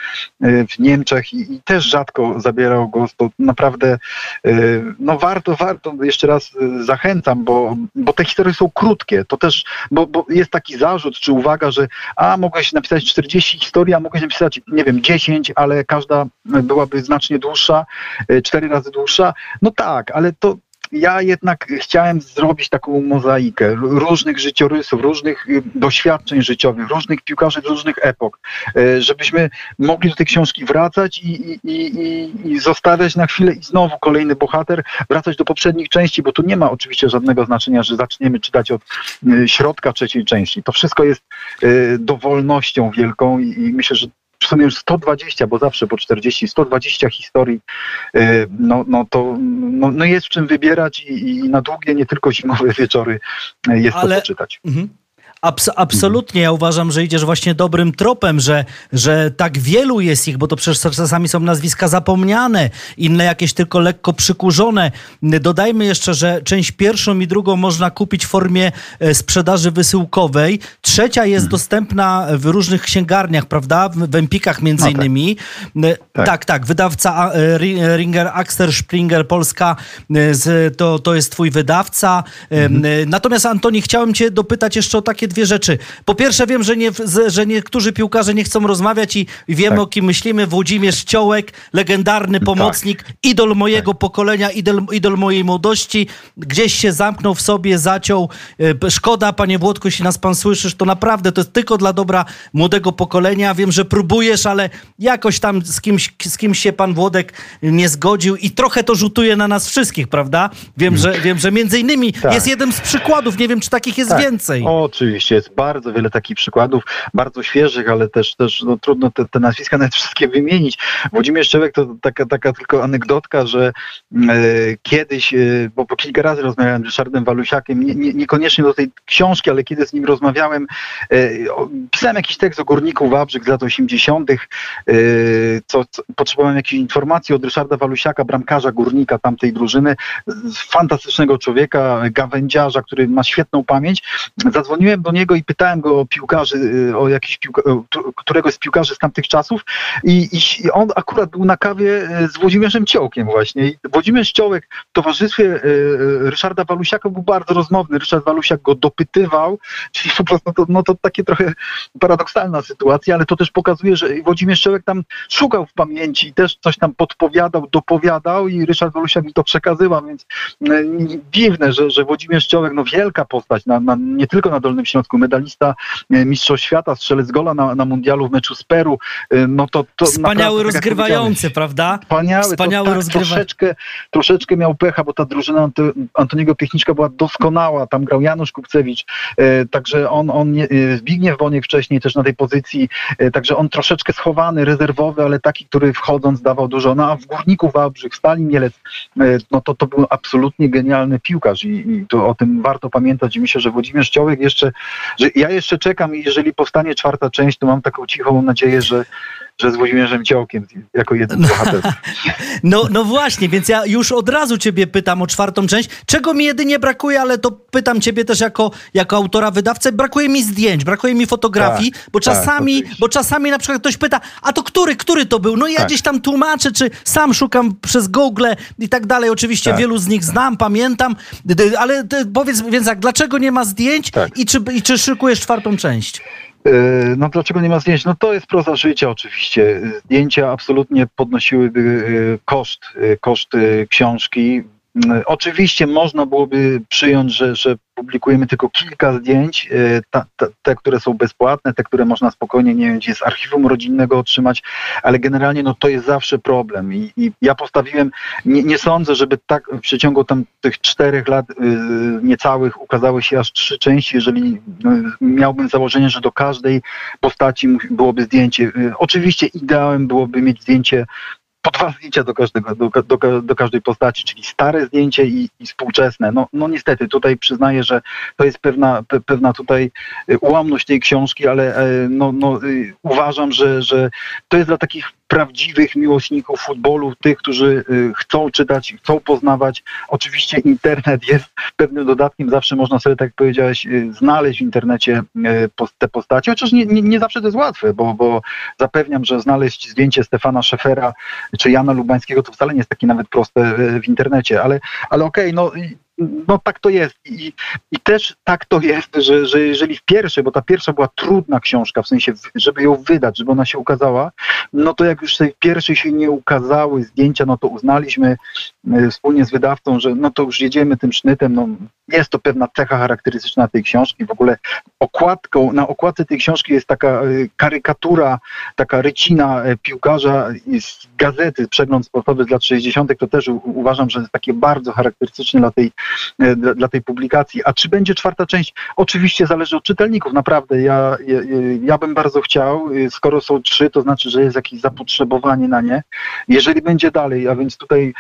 e, w Niemczech i, i też rzadko zabierał głos, to naprawdę e, no warto, warto, jeszcze raz e, zachęcam, bo, bo te historie są krótkie, to też, bo, bo jest taki zarzut czy uwaga, że a mogłeś napisać 40 historii, a mogłeś napisać, nie wiem, 10, ale każda byłaby znacznie dłuższa, cztery razy dłuższa, no tak, ale to ja jednak chciałem zrobić taką mozaikę różnych życiorysów, różnych y, doświadczeń życiowych, różnych piłkarzy z różnych epok, e, żebyśmy mogli do tej książki wracać i, i, i, i- zostawiać na chwilę i znowu kolejny bohater, wracać do poprzednich części, bo tu nie ma oczywiście żadnego znaczenia, że zaczniemy czytać od y, środka trzeciej części. To wszystko jest y, dowolnością wielką i myślę, że w sumie już 120, bo zawsze po 40, 120 historii, y, no, no to no, no jest w czym wybierać i, i na długie, nie tylko zimowe wieczory y, jest Ale- to poczytać. Mhm. Abs- absolutnie, ja uważam, że idziesz właśnie dobrym tropem, że, że tak wielu jest ich, bo to przecież czasami są nazwiska zapomniane, inne jakieś tylko lekko przykurzone. Dodajmy jeszcze, że część pierwszą i drugą można kupić w formie e, sprzedaży wysyłkowej. Trzecia jest dostępna w różnych księgarniach, prawda? W, Empikach między No tak. innymi. E, Tak. Tak, tak. Wydawca e, Ri- Ringer Axter Springer Polska to, to jest twój wydawca. E, Natomiast Antoni, chciałem cię dopytać jeszcze o takie dwie rzeczy. Po pierwsze wiem, że, nie, że niektórzy piłkarze nie chcą rozmawiać i wiemy Tak. o kim myślimy. Włodzimierz Ciołek, legendarny pomocnik, idol mojego pokolenia, idol, idol mojej młodości. Gdzieś się zamknął w sobie, zaciął. E, Szkoda, panie Włodku, jeśli nas pan słyszysz, to naprawdę to jest tylko dla dobra młodego pokolenia. Wiem, że próbujesz, ale jakoś tam z kimś, z kimś się pan Włodek nie zgodził i trochę to rzutuje na nas wszystkich, prawda? Wiem, że, wiem, że między innymi Tak. jest jeden z przykładów, nie wiem, czy takich jest Tak. więcej. Oczywiście, jest bardzo wiele takich przykładów, bardzo świeżych, ale też, też no, trudno te, te nazwiska nawet wszystkie wymienić. Włodzimierz Szczełek to taka, taka tylko anegdotka, że e, kiedyś, e, bo, bo kilka razy rozmawiałem z Ryszardem Walusiakiem, nie, nie, niekoniecznie do tej książki, ale kiedy z nim rozmawiałem, e, o, pisałem jakiś tekst o górniku Wałbrzych z lat 80., e, co, co, potrzebowałem jakiejś informacji od Ryszarda Walusiaka, bramkarza górnika tamtej drużyny, fantastycznego człowieka, gawędziarza, który ma świetną pamięć. Zadzwoniłem do niego i pytałem go o piłkarzy, y, o jakiś piłka, któregoś z piłkarzy z tamtych czasów i, i, on akurat był na kawie y, z Włodzimierzem Ciołkiem właśnie. I Włodzimierz Ciołek w towarzystwie y, Ryszarda Walusiaka był bardzo rozmowny. Ryszard Walusiak go dopytywał, czyli po prostu to, no to takie trochę paradoksalna sytuacja, ale to też pokazuje, że Włodzimierz Ciołek tam szukał w pamięci i też coś tam podpowiadał, dopowiadał i Ryszard Walusiak mi to przekazywał, więc dziwne, że, że Włodzimierz Ciołek, no wielka postać, na, na, nie tylko na Dolnym Śląsku, medalista e, Mistrzostw Świata, strzelec gola na, na mundialu w meczu z Peru, e, no to, to Wspaniały tak rozgrywający, prawda? Wspaniały, Wspaniały to tak, rozgrywa- troszeczkę, troszeczkę miał pecha, bo ta drużyna Anto- Antoniego Piechniczka była doskonała, tam grał Janusz Kupcewicz, e, także on, on nie, Zbigniew Boniek wcześniej też na tej pozycji, także on troszeczkę schowany, rezerwowy, ale taki, który wchodząc dawał dużo, no a w Górniku Wałbrzych, w Stali Mielec, no to to był absolutnie genialny piłkarz i, i to o tym warto pamiętać. I myślę, że Włodzimierz Ciołek jeszcze, że ja jeszcze czekam i jeżeli powstanie czwarta część, to mam taką cichą nadzieję, że że z Włodzimierzem Ciołkiem jako jeden z bohaterów. No, no właśnie, więc ja już od razu ciebie pytam o czwartą część. Czego mi jedynie brakuje, ale to pytam ciebie też jako, jako autora, wydawcę. Brakuje mi zdjęć, brakuje mi fotografii, Tak, bo tak, czasami, oczywiście. bo czasami na przykład ktoś pyta, a to który, który to był? No i ja Tak. gdzieś tam tłumaczę, czy sam szukam przez Google i tak dalej. Oczywiście Tak. wielu z nich znam, pamiętam, ale powiedz, więc tak, dlaczego nie ma zdjęć Tak. i, czy, i czy szykujesz czwartą część? E, No dlaczego nie ma zdjęć? No to jest proza życia oczywiście. Zdjęcia absolutnie podnosiłyby e, koszt, e, koszt e, książki. Oczywiście można byłoby przyjąć, że, że publikujemy tylko kilka zdjęć, e, ta, ta, te, które są bezpłatne, te, które można spokojnie, nie wiem, z archiwum rodzinnego otrzymać, ale generalnie no, to jest zawsze problem i, i ja postawiłem, nie, nie, sądzę, żeby tak w przeciągu tam tych czterech lat yy, niecałych ukazały się aż trzy części, jeżeli yy, miałbym założenie, że do każdej postaci byłoby zdjęcie. Yy, oczywiście ideałem byłoby mieć zdjęcie po zdjęcia do, każdego, do, do, do każdej postaci, czyli stare zdjęcie i, i współczesne. No, no niestety, tutaj przyznaję, że to jest pewna, pe, pewna tutaj y, ułamność tej książki, ale e, no, no, y, uważam, że, że to jest dla takich prawdziwych miłośników futbolu, tych, którzy y, chcą czytać, chcą poznawać. Oczywiście internet jest pewnym dodatkiem, zawsze można sobie, tak powiedziałeś, y, znaleźć w internecie y, te postacie, chociaż nie, nie, nie zawsze to jest łatwe, bo, bo zapewniam, że znaleźć zdjęcie Stefana Szefera czy Jana Lubańskiego to wcale nie jest takie nawet proste w internecie, ale, ale okej, okay, no no tak to jest. I, I też tak to jest, że, że jeżeli w pierwszej, bo ta pierwsza była trudna książka, w sensie, żeby ją wydać, żeby ona się ukazała, no to jak już tej pierwszej się nie ukazały zdjęcia, no to uznaliśmy wspólnie z wydawcą, że no to już jedziemy tym sznytem, no jest to pewna cecha charakterystyczna tej książki. W ogóle okładką, na okładce tej książki jest taka y, karykatura, taka rycina y, piłkarza z gazety Przegląd Sportowy z lat 60. To też uważam, że jest takie bardzo charakterystyczne dla tej E, dla, dla, tej publikacji. A czy będzie czwarta część? Oczywiście zależy od czytelników, naprawdę. Ja, ja, ja bym bardzo chciał, skoro są trzy, to znaczy, że jest jakieś zapotrzebowanie na nie. Jeżeli będzie dalej, a więc tutaj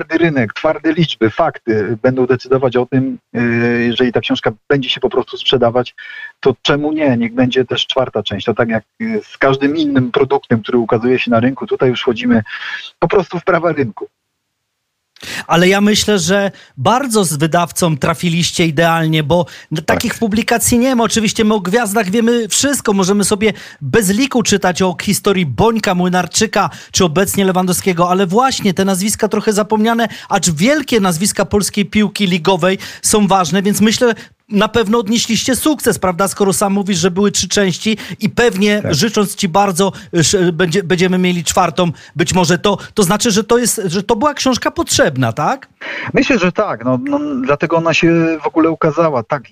twardy rynek, twarde liczby, fakty będą decydować o tym, y, jeżeli ta książka będzie się po prostu sprzedawać, to czemu nie? Niech będzie też czwarta część. To tak jak y, z każdym innym produktem, który ukazuje się na rynku, tutaj już wchodzimy po prostu w prawa rynku. Ale ja myślę, że bardzo z wydawcą trafiliście idealnie, bo takich tak. publikacji nie ma. Oczywiście my o gwiazdach wiemy wszystko. Możemy sobie bez liku czytać o historii Bońka, Młynarczyka czy obecnie Lewandowskiego, ale właśnie te nazwiska trochę zapomniane, acz wielkie nazwiska polskiej piłki ligowej są ważne, więc myślę, na pewno odnieśliście sukces, prawda? Skoro sam mówisz, że były trzy części i pewnie tak. życząc ci bardzo, będzie, będziemy mieli czwartą, być może to, to znaczy, że to jest, że to była książka potrzebna, tak? Myślę, że tak. No, no dlatego ona się w ogóle ukazała. Tak,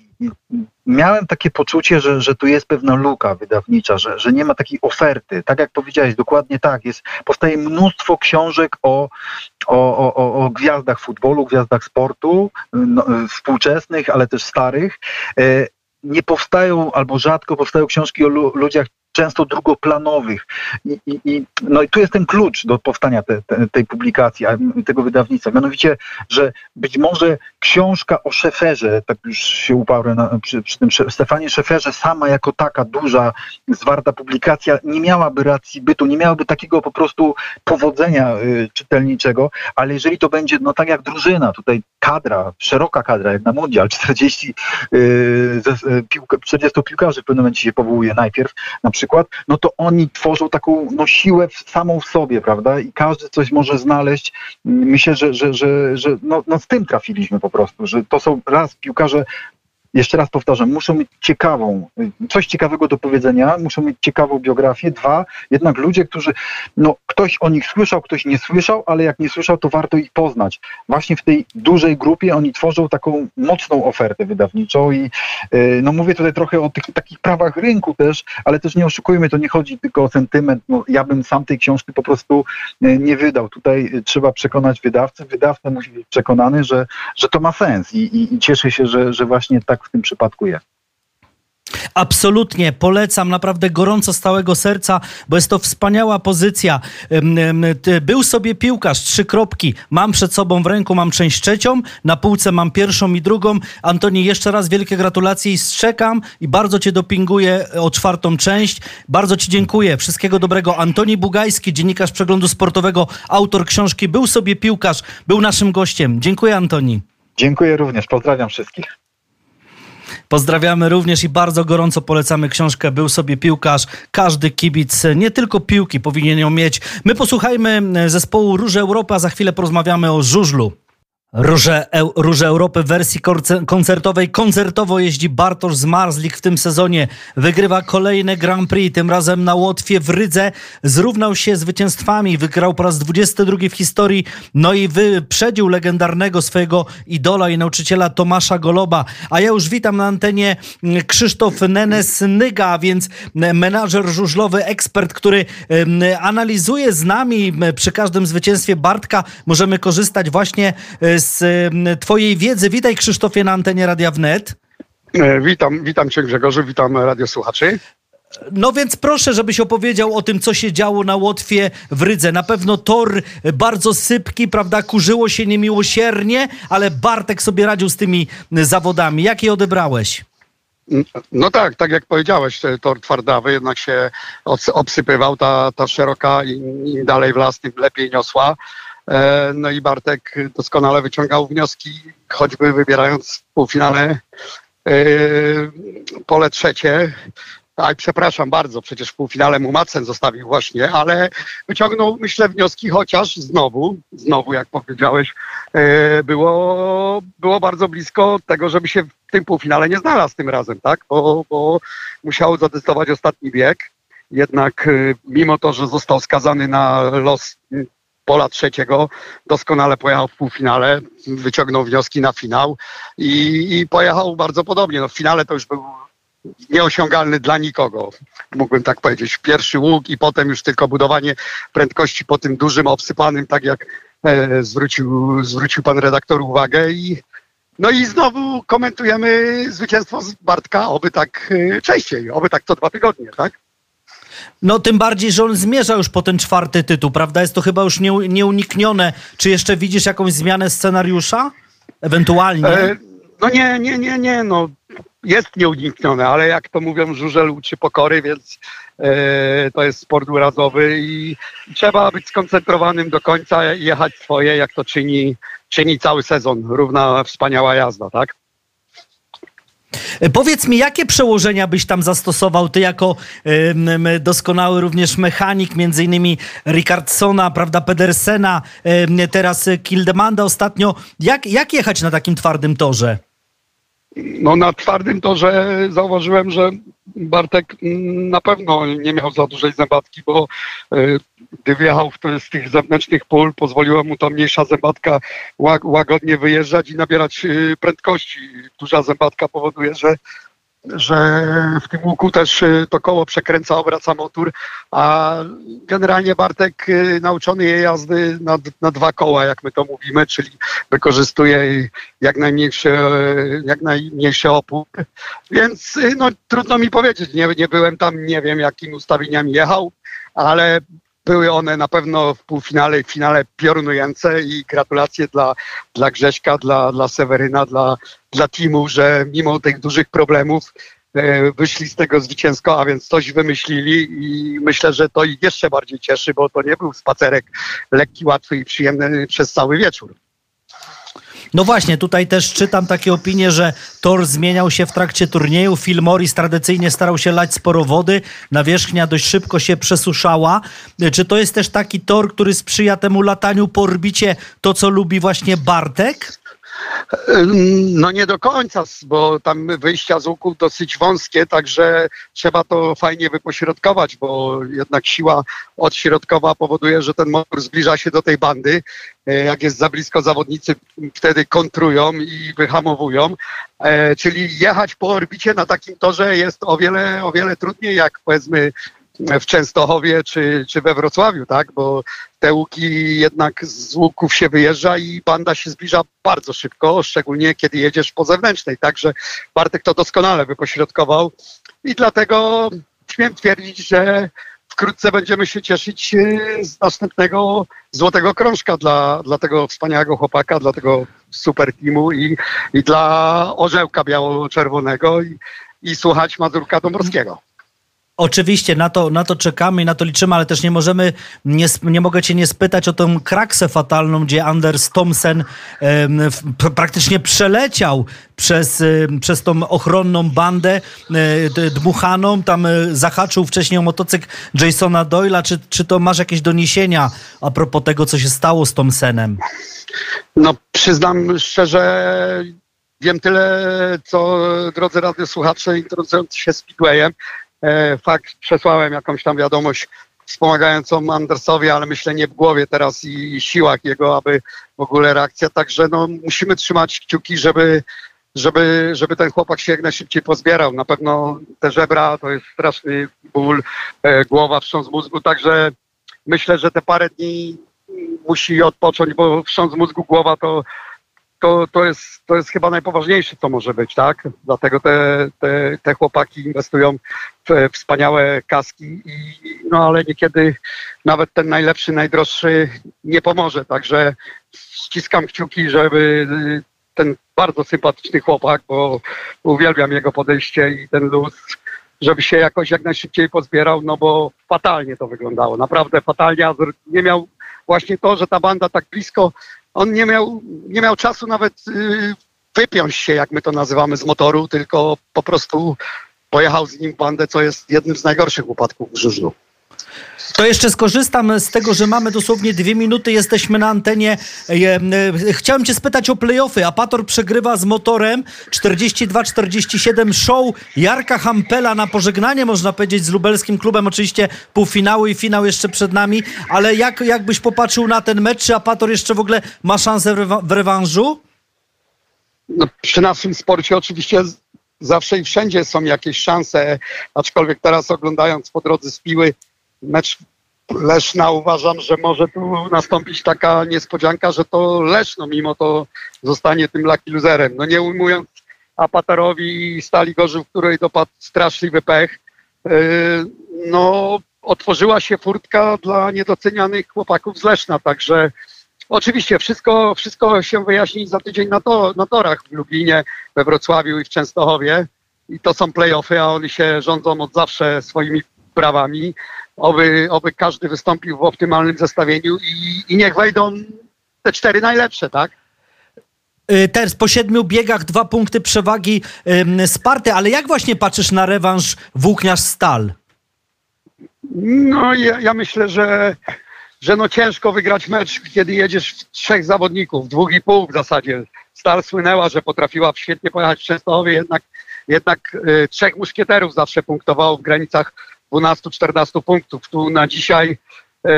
miałem takie poczucie, że, że tu jest pewna luka wydawnicza, że, że nie ma takiej oferty. Tak jak powiedziałeś, dokładnie tak. Jest, powstaje mnóstwo książek o, o, o, o gwiazdach futbolu, gwiazdach sportu, no, współczesnych, ale też starych. E, nie powstają albo rzadko powstają książki o ludziach często drugoplanowych. I, i, i, no i tu jest ten klucz do powstania te, te, tej publikacji, tego wydawnictwa. Mianowicie, że być może książka o Szeferze, tak już się uparłem na, przy, przy, tym Stefanie Szeferze, sama jako taka duża, zwarta publikacja nie miałaby racji bytu, nie miałaby takiego po prostu powodzenia y, czytelniczego, ale jeżeli to będzie, no tak jak drużyna, tutaj kadra, szeroka kadra, jak na Mundial, 40, y, 40 piłkarzy w pewnym momencie się powołuje najpierw, na przykład no to oni tworzą taką no, siłę w, samą w sobie, prawda? I każdy coś może znaleźć. Myślę, że, że, że, że no, no z tym trafiliśmy po prostu, że to są raz piłkarze jeszcze raz powtarzam, muszą mieć ciekawą, coś ciekawego do powiedzenia, muszą mieć ciekawą biografię. Dwa, jednak ludzie, którzy, no ktoś o nich słyszał, ktoś nie słyszał, ale jak nie słyszał, to warto ich poznać. Właśnie w tej dużej grupie oni tworzą taką mocną ofertę wydawniczą i yy, no mówię tutaj trochę o tych takich prawach rynku też, ale też nie oszukujmy, to nie chodzi tylko o sentyment. No, ja bym sam tej książki po prostu yy, nie wydał. Tutaj yy, trzeba przekonać wydawcę. Wydawca musi być przekonany, że, że to ma sens i, i, i cieszę się, że, że właśnie tak tak w tym przypadku jest. Absolutnie, polecam naprawdę gorąco z całego serca, bo jest to wspaniała pozycja. Był sobie piłkarz, trzy kropki. Mam przed sobą w ręku, mam część trzecią, na półce mam pierwszą i drugą. Antoni, jeszcze raz wielkie gratulacje i strzekam i bardzo Cię dopinguję o czwartą część. Bardzo Ci dziękuję. Wszystkiego dobrego. Antoni Bugajski, dziennikarz Przeglądu Sportowego, autor książki Był sobie piłkarz, był naszym gościem. Dziękuję Antoni. Dziękuję również, pozdrawiam wszystkich. Pozdrawiamy również i bardzo gorąco polecamy książkę Był sobie piłkarz. Każdy kibic, nie tylko piłki, powinien ją mieć. My posłuchajmy zespołu Róże Europa, za chwilę porozmawiamy o żużlu. Róże, Róże Europy w wersji koncertowej. Koncertowo jeździ Bartosz Zmarzlik w tym sezonie. Wygrywa kolejne Grand Prix, tym razem na Łotwie w Rydze. Zrównał się zwycięstwami, wygrał po raz 22 w historii, no i wyprzedził legendarnego swojego idola i nauczyciela Tomasza Goloba. A ja już witam na antenie Krzysztof Nenes-Nyga, więc menażer żużlowy, ekspert, który analizuje z nami przy każdym zwycięstwie Bartka. Możemy korzystać właśnie e, z Twojej wiedzy. Witaj Krzysztofie na antenie Radia Wnet. E, witam, witam Cię Grzegorzu, witam radiosłuchaczy. No więc proszę, żebyś opowiedział o tym, co się działo na Łotwie w Rydze. Na pewno tor bardzo sypki, prawda, kurzyło się niemiłosiernie, ale Bartek sobie radził z tymi zawodami. Jak je odebrałeś? No tak, tak jak powiedziałeś, tor twardawy jednak się obsypywał, ta, ta szeroka im dalej w las, tym lepiej niosła. E, no i Bartek doskonale wyciągał wnioski, choćby wybierając półfinale e, pole trzecie. Aj, przepraszam bardzo, przecież w półfinale mu Macen zostawił właśnie, ale wyciągnął, myślę, wnioski, chociaż znowu, znowu, jak powiedziałeś, e, było, było bardzo blisko tego, żeby się w tym półfinale nie znalazł tym razem, tak? Bo, bo musiał zadecydować ostatni bieg. Jednak mimo to, że został skazany na los pola trzeciego doskonale pojechał w półfinale, wyciągnął wnioski na finał i, i pojechał bardzo podobnie. No w finale to już był nieosiągalny dla nikogo, mógłbym tak powiedzieć. Pierwszy łuk i potem już tylko budowanie prędkości po tym dużym, obsypanym, tak jak e, zwrócił, zwrócił pan redaktor uwagę i no i znowu komentujemy zwycięstwo z Bartka, oby tak e, częściej, oby tak co dwa tygodnie, tak? No tym bardziej, że on zmierza już po ten czwarty tytuł, prawda? Jest to chyba już nie, nieuniknione. Czy jeszcze widzisz jakąś zmianę scenariusza? Ewentualnie? E, no nie, nie, nie, nie. No, jest nieuniknione, ale jak to mówią, żużel uczy pokory, więc e, to jest sport urazowy i trzeba być skoncentrowanym do końca i jechać swoje, jak to czyni, czyni cały sezon. Równa wspaniała jazda, tak? Powiedz mi, jakie przełożenia byś tam zastosował, ty jako y, doskonały również mechanik, między innymi Ricardsona, prawda, Pedersena, y, teraz Kildemanda ostatnio. Jak, jak jechać na takim twardym torze? No na twardym torze zauważyłem, że Bartek na pewno nie miał za dużej zębatki, bo e, gdy wjechał z tych zewnętrznych pól, pozwoliła mu ta mniejsza zębatka łagodnie wyjeżdżać i nabierać e, prędkości. Duża zębatka powoduje, że że w tym łuku też y, to koło przekręca, obraca motor, a generalnie Bartek y, nauczony jej jazdy na, na dwa koła, jak my to mówimy, czyli wykorzystuje jak najmniejszy, jak najmniejszy opór. Więc y, no, trudno mi powiedzieć, nie, nie byłem tam, nie wiem jakim ustawieniami jechał, ale były one na pewno w półfinale i finale piorunujące i gratulacje dla, dla Grześka, dla, dla Seweryna, dla, dla teamu, że mimo tych dużych problemów e, wyszli z tego zwycięsko, a więc coś wymyślili i myślę, że to ich jeszcze bardziej cieszy, bo to nie był spacerek lekki, łatwy i przyjemny przez cały wieczór. No właśnie, tutaj też czytam takie opinie, że tor zmieniał się w trakcie turnieju. Phil Morris tradycyjnie starał się lać sporo wody. Nawierzchnia dość szybko się przesuszała. Czy to jest też taki tor, który sprzyja temu lataniu po orbicie, to co lubi właśnie Bartek? No nie do końca, bo tam wyjścia z łuku dosyć wąskie, także trzeba to fajnie wypośrodkować, bo jednak siła odśrodkowa powoduje, że ten motor zbliża się do tej bandy. E, jak jest za blisko, zawodnicy wtedy kontrują i wyhamowują. E, czyli jechać po orbicie na takim torze jest o wiele, o wiele trudniej, jak powiedzmy w Częstochowie czy, czy we Wrocławiu, tak? Bo te łuki jednak z łuków się wyjeżdża i banda się zbliża bardzo szybko, szczególnie kiedy jedziesz po zewnętrznej. Także Bartek to doskonale wypośrodkował i dlatego śmiem twierdzić, że wkrótce będziemy się cieszyć e, z następnego złotego krążka dla, dla tego wspaniałego chłopaka, dla tego super teamu i, i dla orzełka biało-czerwonego i, i słuchać Mazurka Dąbrowskiego. Oczywiście na to, na to czekamy i na to liczymy, ale też nie możemy, nie, nie mogę cię nie spytać o tą kraksę fatalną, gdzie Anders Thompson praktycznie przeleciał przez, e, przez tą ochronną bandę e, dmuchaną, tam e, zahaczył wcześniej o motocykl Jasona Doyla. Czy, czy to masz jakieś doniesienia a propos tego, co się stało z Thompsonem? No przyznam szczerze, wiem tyle, co drodzy radiosłuchacze interesujący się Speedwayem. E, fakt, przesłałem jakąś tam wiadomość wspomagającą Andersowi, ale myślę nie w głowie teraz i, i siłach jego, aby w ogóle reakcja. Także no, musimy trzymać kciuki, żeby, żeby, żeby ten chłopak się jak najszybciej pozbierał. Na pewno te żebra to jest straszny ból, e, głowa, wstrząs mózgu, także myślę, że te parę dni musi odpocząć, bo wstrząs mózgu, głowa to to, to, jest, to jest chyba najpoważniejsze, co może być, tak? Dlatego te, te, te chłopaki inwestują w wspaniałe kaski, i, no ale niekiedy nawet ten najlepszy, najdroższy nie pomoże. Także ściskam kciuki, żeby ten bardzo sympatyczny chłopak, bo uwielbiam jego podejście i ten luz, żeby się jakoś jak najszybciej pozbierał, no bo fatalnie to wyglądało, naprawdę fatalnie. Nie miał właśnie to, że ta banda tak blisko on nie miał, nie miał czasu nawet y, wypiąć się, jak my to nazywamy, z motoru, tylko po prostu pojechał z nim bandę, co jest jednym z najgorszych upadków w żużlu. To jeszcze skorzystam z tego, że mamy dosłownie dwie minuty, jesteśmy na antenie. E, e, chciałem cię spytać o playoffy. Apator przegrywa z motorem 42-47. Show Jarka Hampela na pożegnanie, można powiedzieć, z lubelskim klubem. Oczywiście półfinały i finał jeszcze przed nami. Ale jak, jakbyś popatrzył na ten mecz, czy Apator jeszcze w ogóle ma szansę w rewanżu? No, przy naszym sporcie oczywiście zawsze i wszędzie są jakieś szanse, aczkolwiek teraz oglądając po drodze z piły mecz Leszna uważam, że może tu nastąpić taka niespodzianka, że to Leszno mimo to zostanie tym lucky loserem. No nie ujmując Apatarowi i Stali Gorzów, której dopadł straszliwy pech, yy, no otworzyła się furtka dla niedocenianych chłopaków z Leszna, także oczywiście wszystko, wszystko się wyjaśni za tydzień na, to, na torach w Lublinie, we Wrocławiu i w Częstochowie i to są playoffy, a oni się rządzą od zawsze swoimi prawami oby, oby każdy wystąpił w optymalnym zestawieniu i, i niech wejdą te cztery najlepsze, tak? Y, teraz po siedmiu biegach dwa punkty przewagi Sparty, ale jak właśnie patrzysz na rewanż Włókniarz-Stal? No ja, ja, myślę, że, że no ciężko wygrać mecz, kiedy jedziesz w trzech zawodników, dwóch i pół w zasadzie. Stal słynęła, że potrafiła świetnie pojechać w Częstochowie, jednak, jednak y, trzech muszkieterów zawsze punktowało w granicach 12-14 punktów. Tu na dzisiaj e,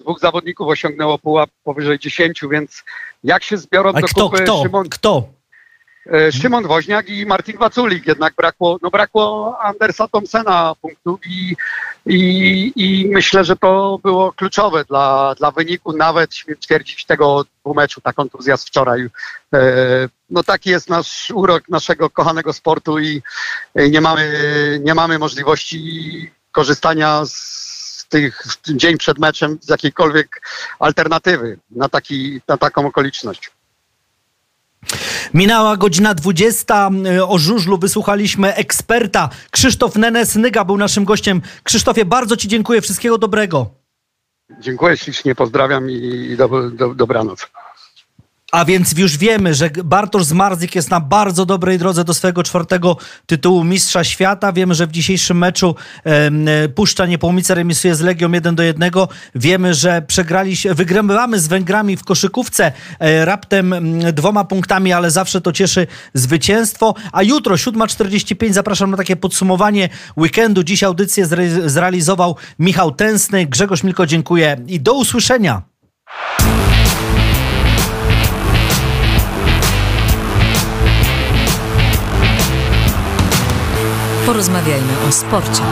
dwóch zawodników osiągnęło pułap powyżej 10, więc jak się zbiorą A do kto, kupy kto, Szymon, kto? E, Szymon Woźniak i Martin Waculik, jednak brakło, no brakło Andersa Thompsona punktów i, i, i myślę, że to było kluczowe dla, dla wyniku, nawet śmiem twierdzić tego meczu, ta kontuzja z wczoraj. E, no taki jest nasz urok naszego kochanego sportu i nie mamy, nie mamy możliwości korzystania z tych dzień przed meczem z jakiejkolwiek alternatywy na, taki, na taką okoliczność. Minęła godzina 20. O żużlu wysłuchaliśmy eksperta. Krzysztof Nenes-Nyga był naszym gościem. Krzysztofie, bardzo Ci dziękuję. Wszystkiego dobrego. Dziękuję ślicznie, pozdrawiam i do, do, dobranoc. A więc już wiemy, że Bartosz Zmarzik jest na bardzo dobrej drodze do swojego czwartego tytułu Mistrza Świata. Wiemy, że w dzisiejszym meczu e, Puszcza Niepołomice remisuje z Legią 1 do 1. Wiemy, że przegraliśmy, wygrywamy z Węgrami w koszykówce e, raptem dwoma punktami, ale zawsze to cieszy zwycięstwo. A jutro 7.45 zapraszam na takie podsumowanie weekendu. Dziś audycję zre zrealizował Michał Tęsny. Grzegorz Milko, dziękuję i do usłyszenia. Porozmawiajmy o sporcie.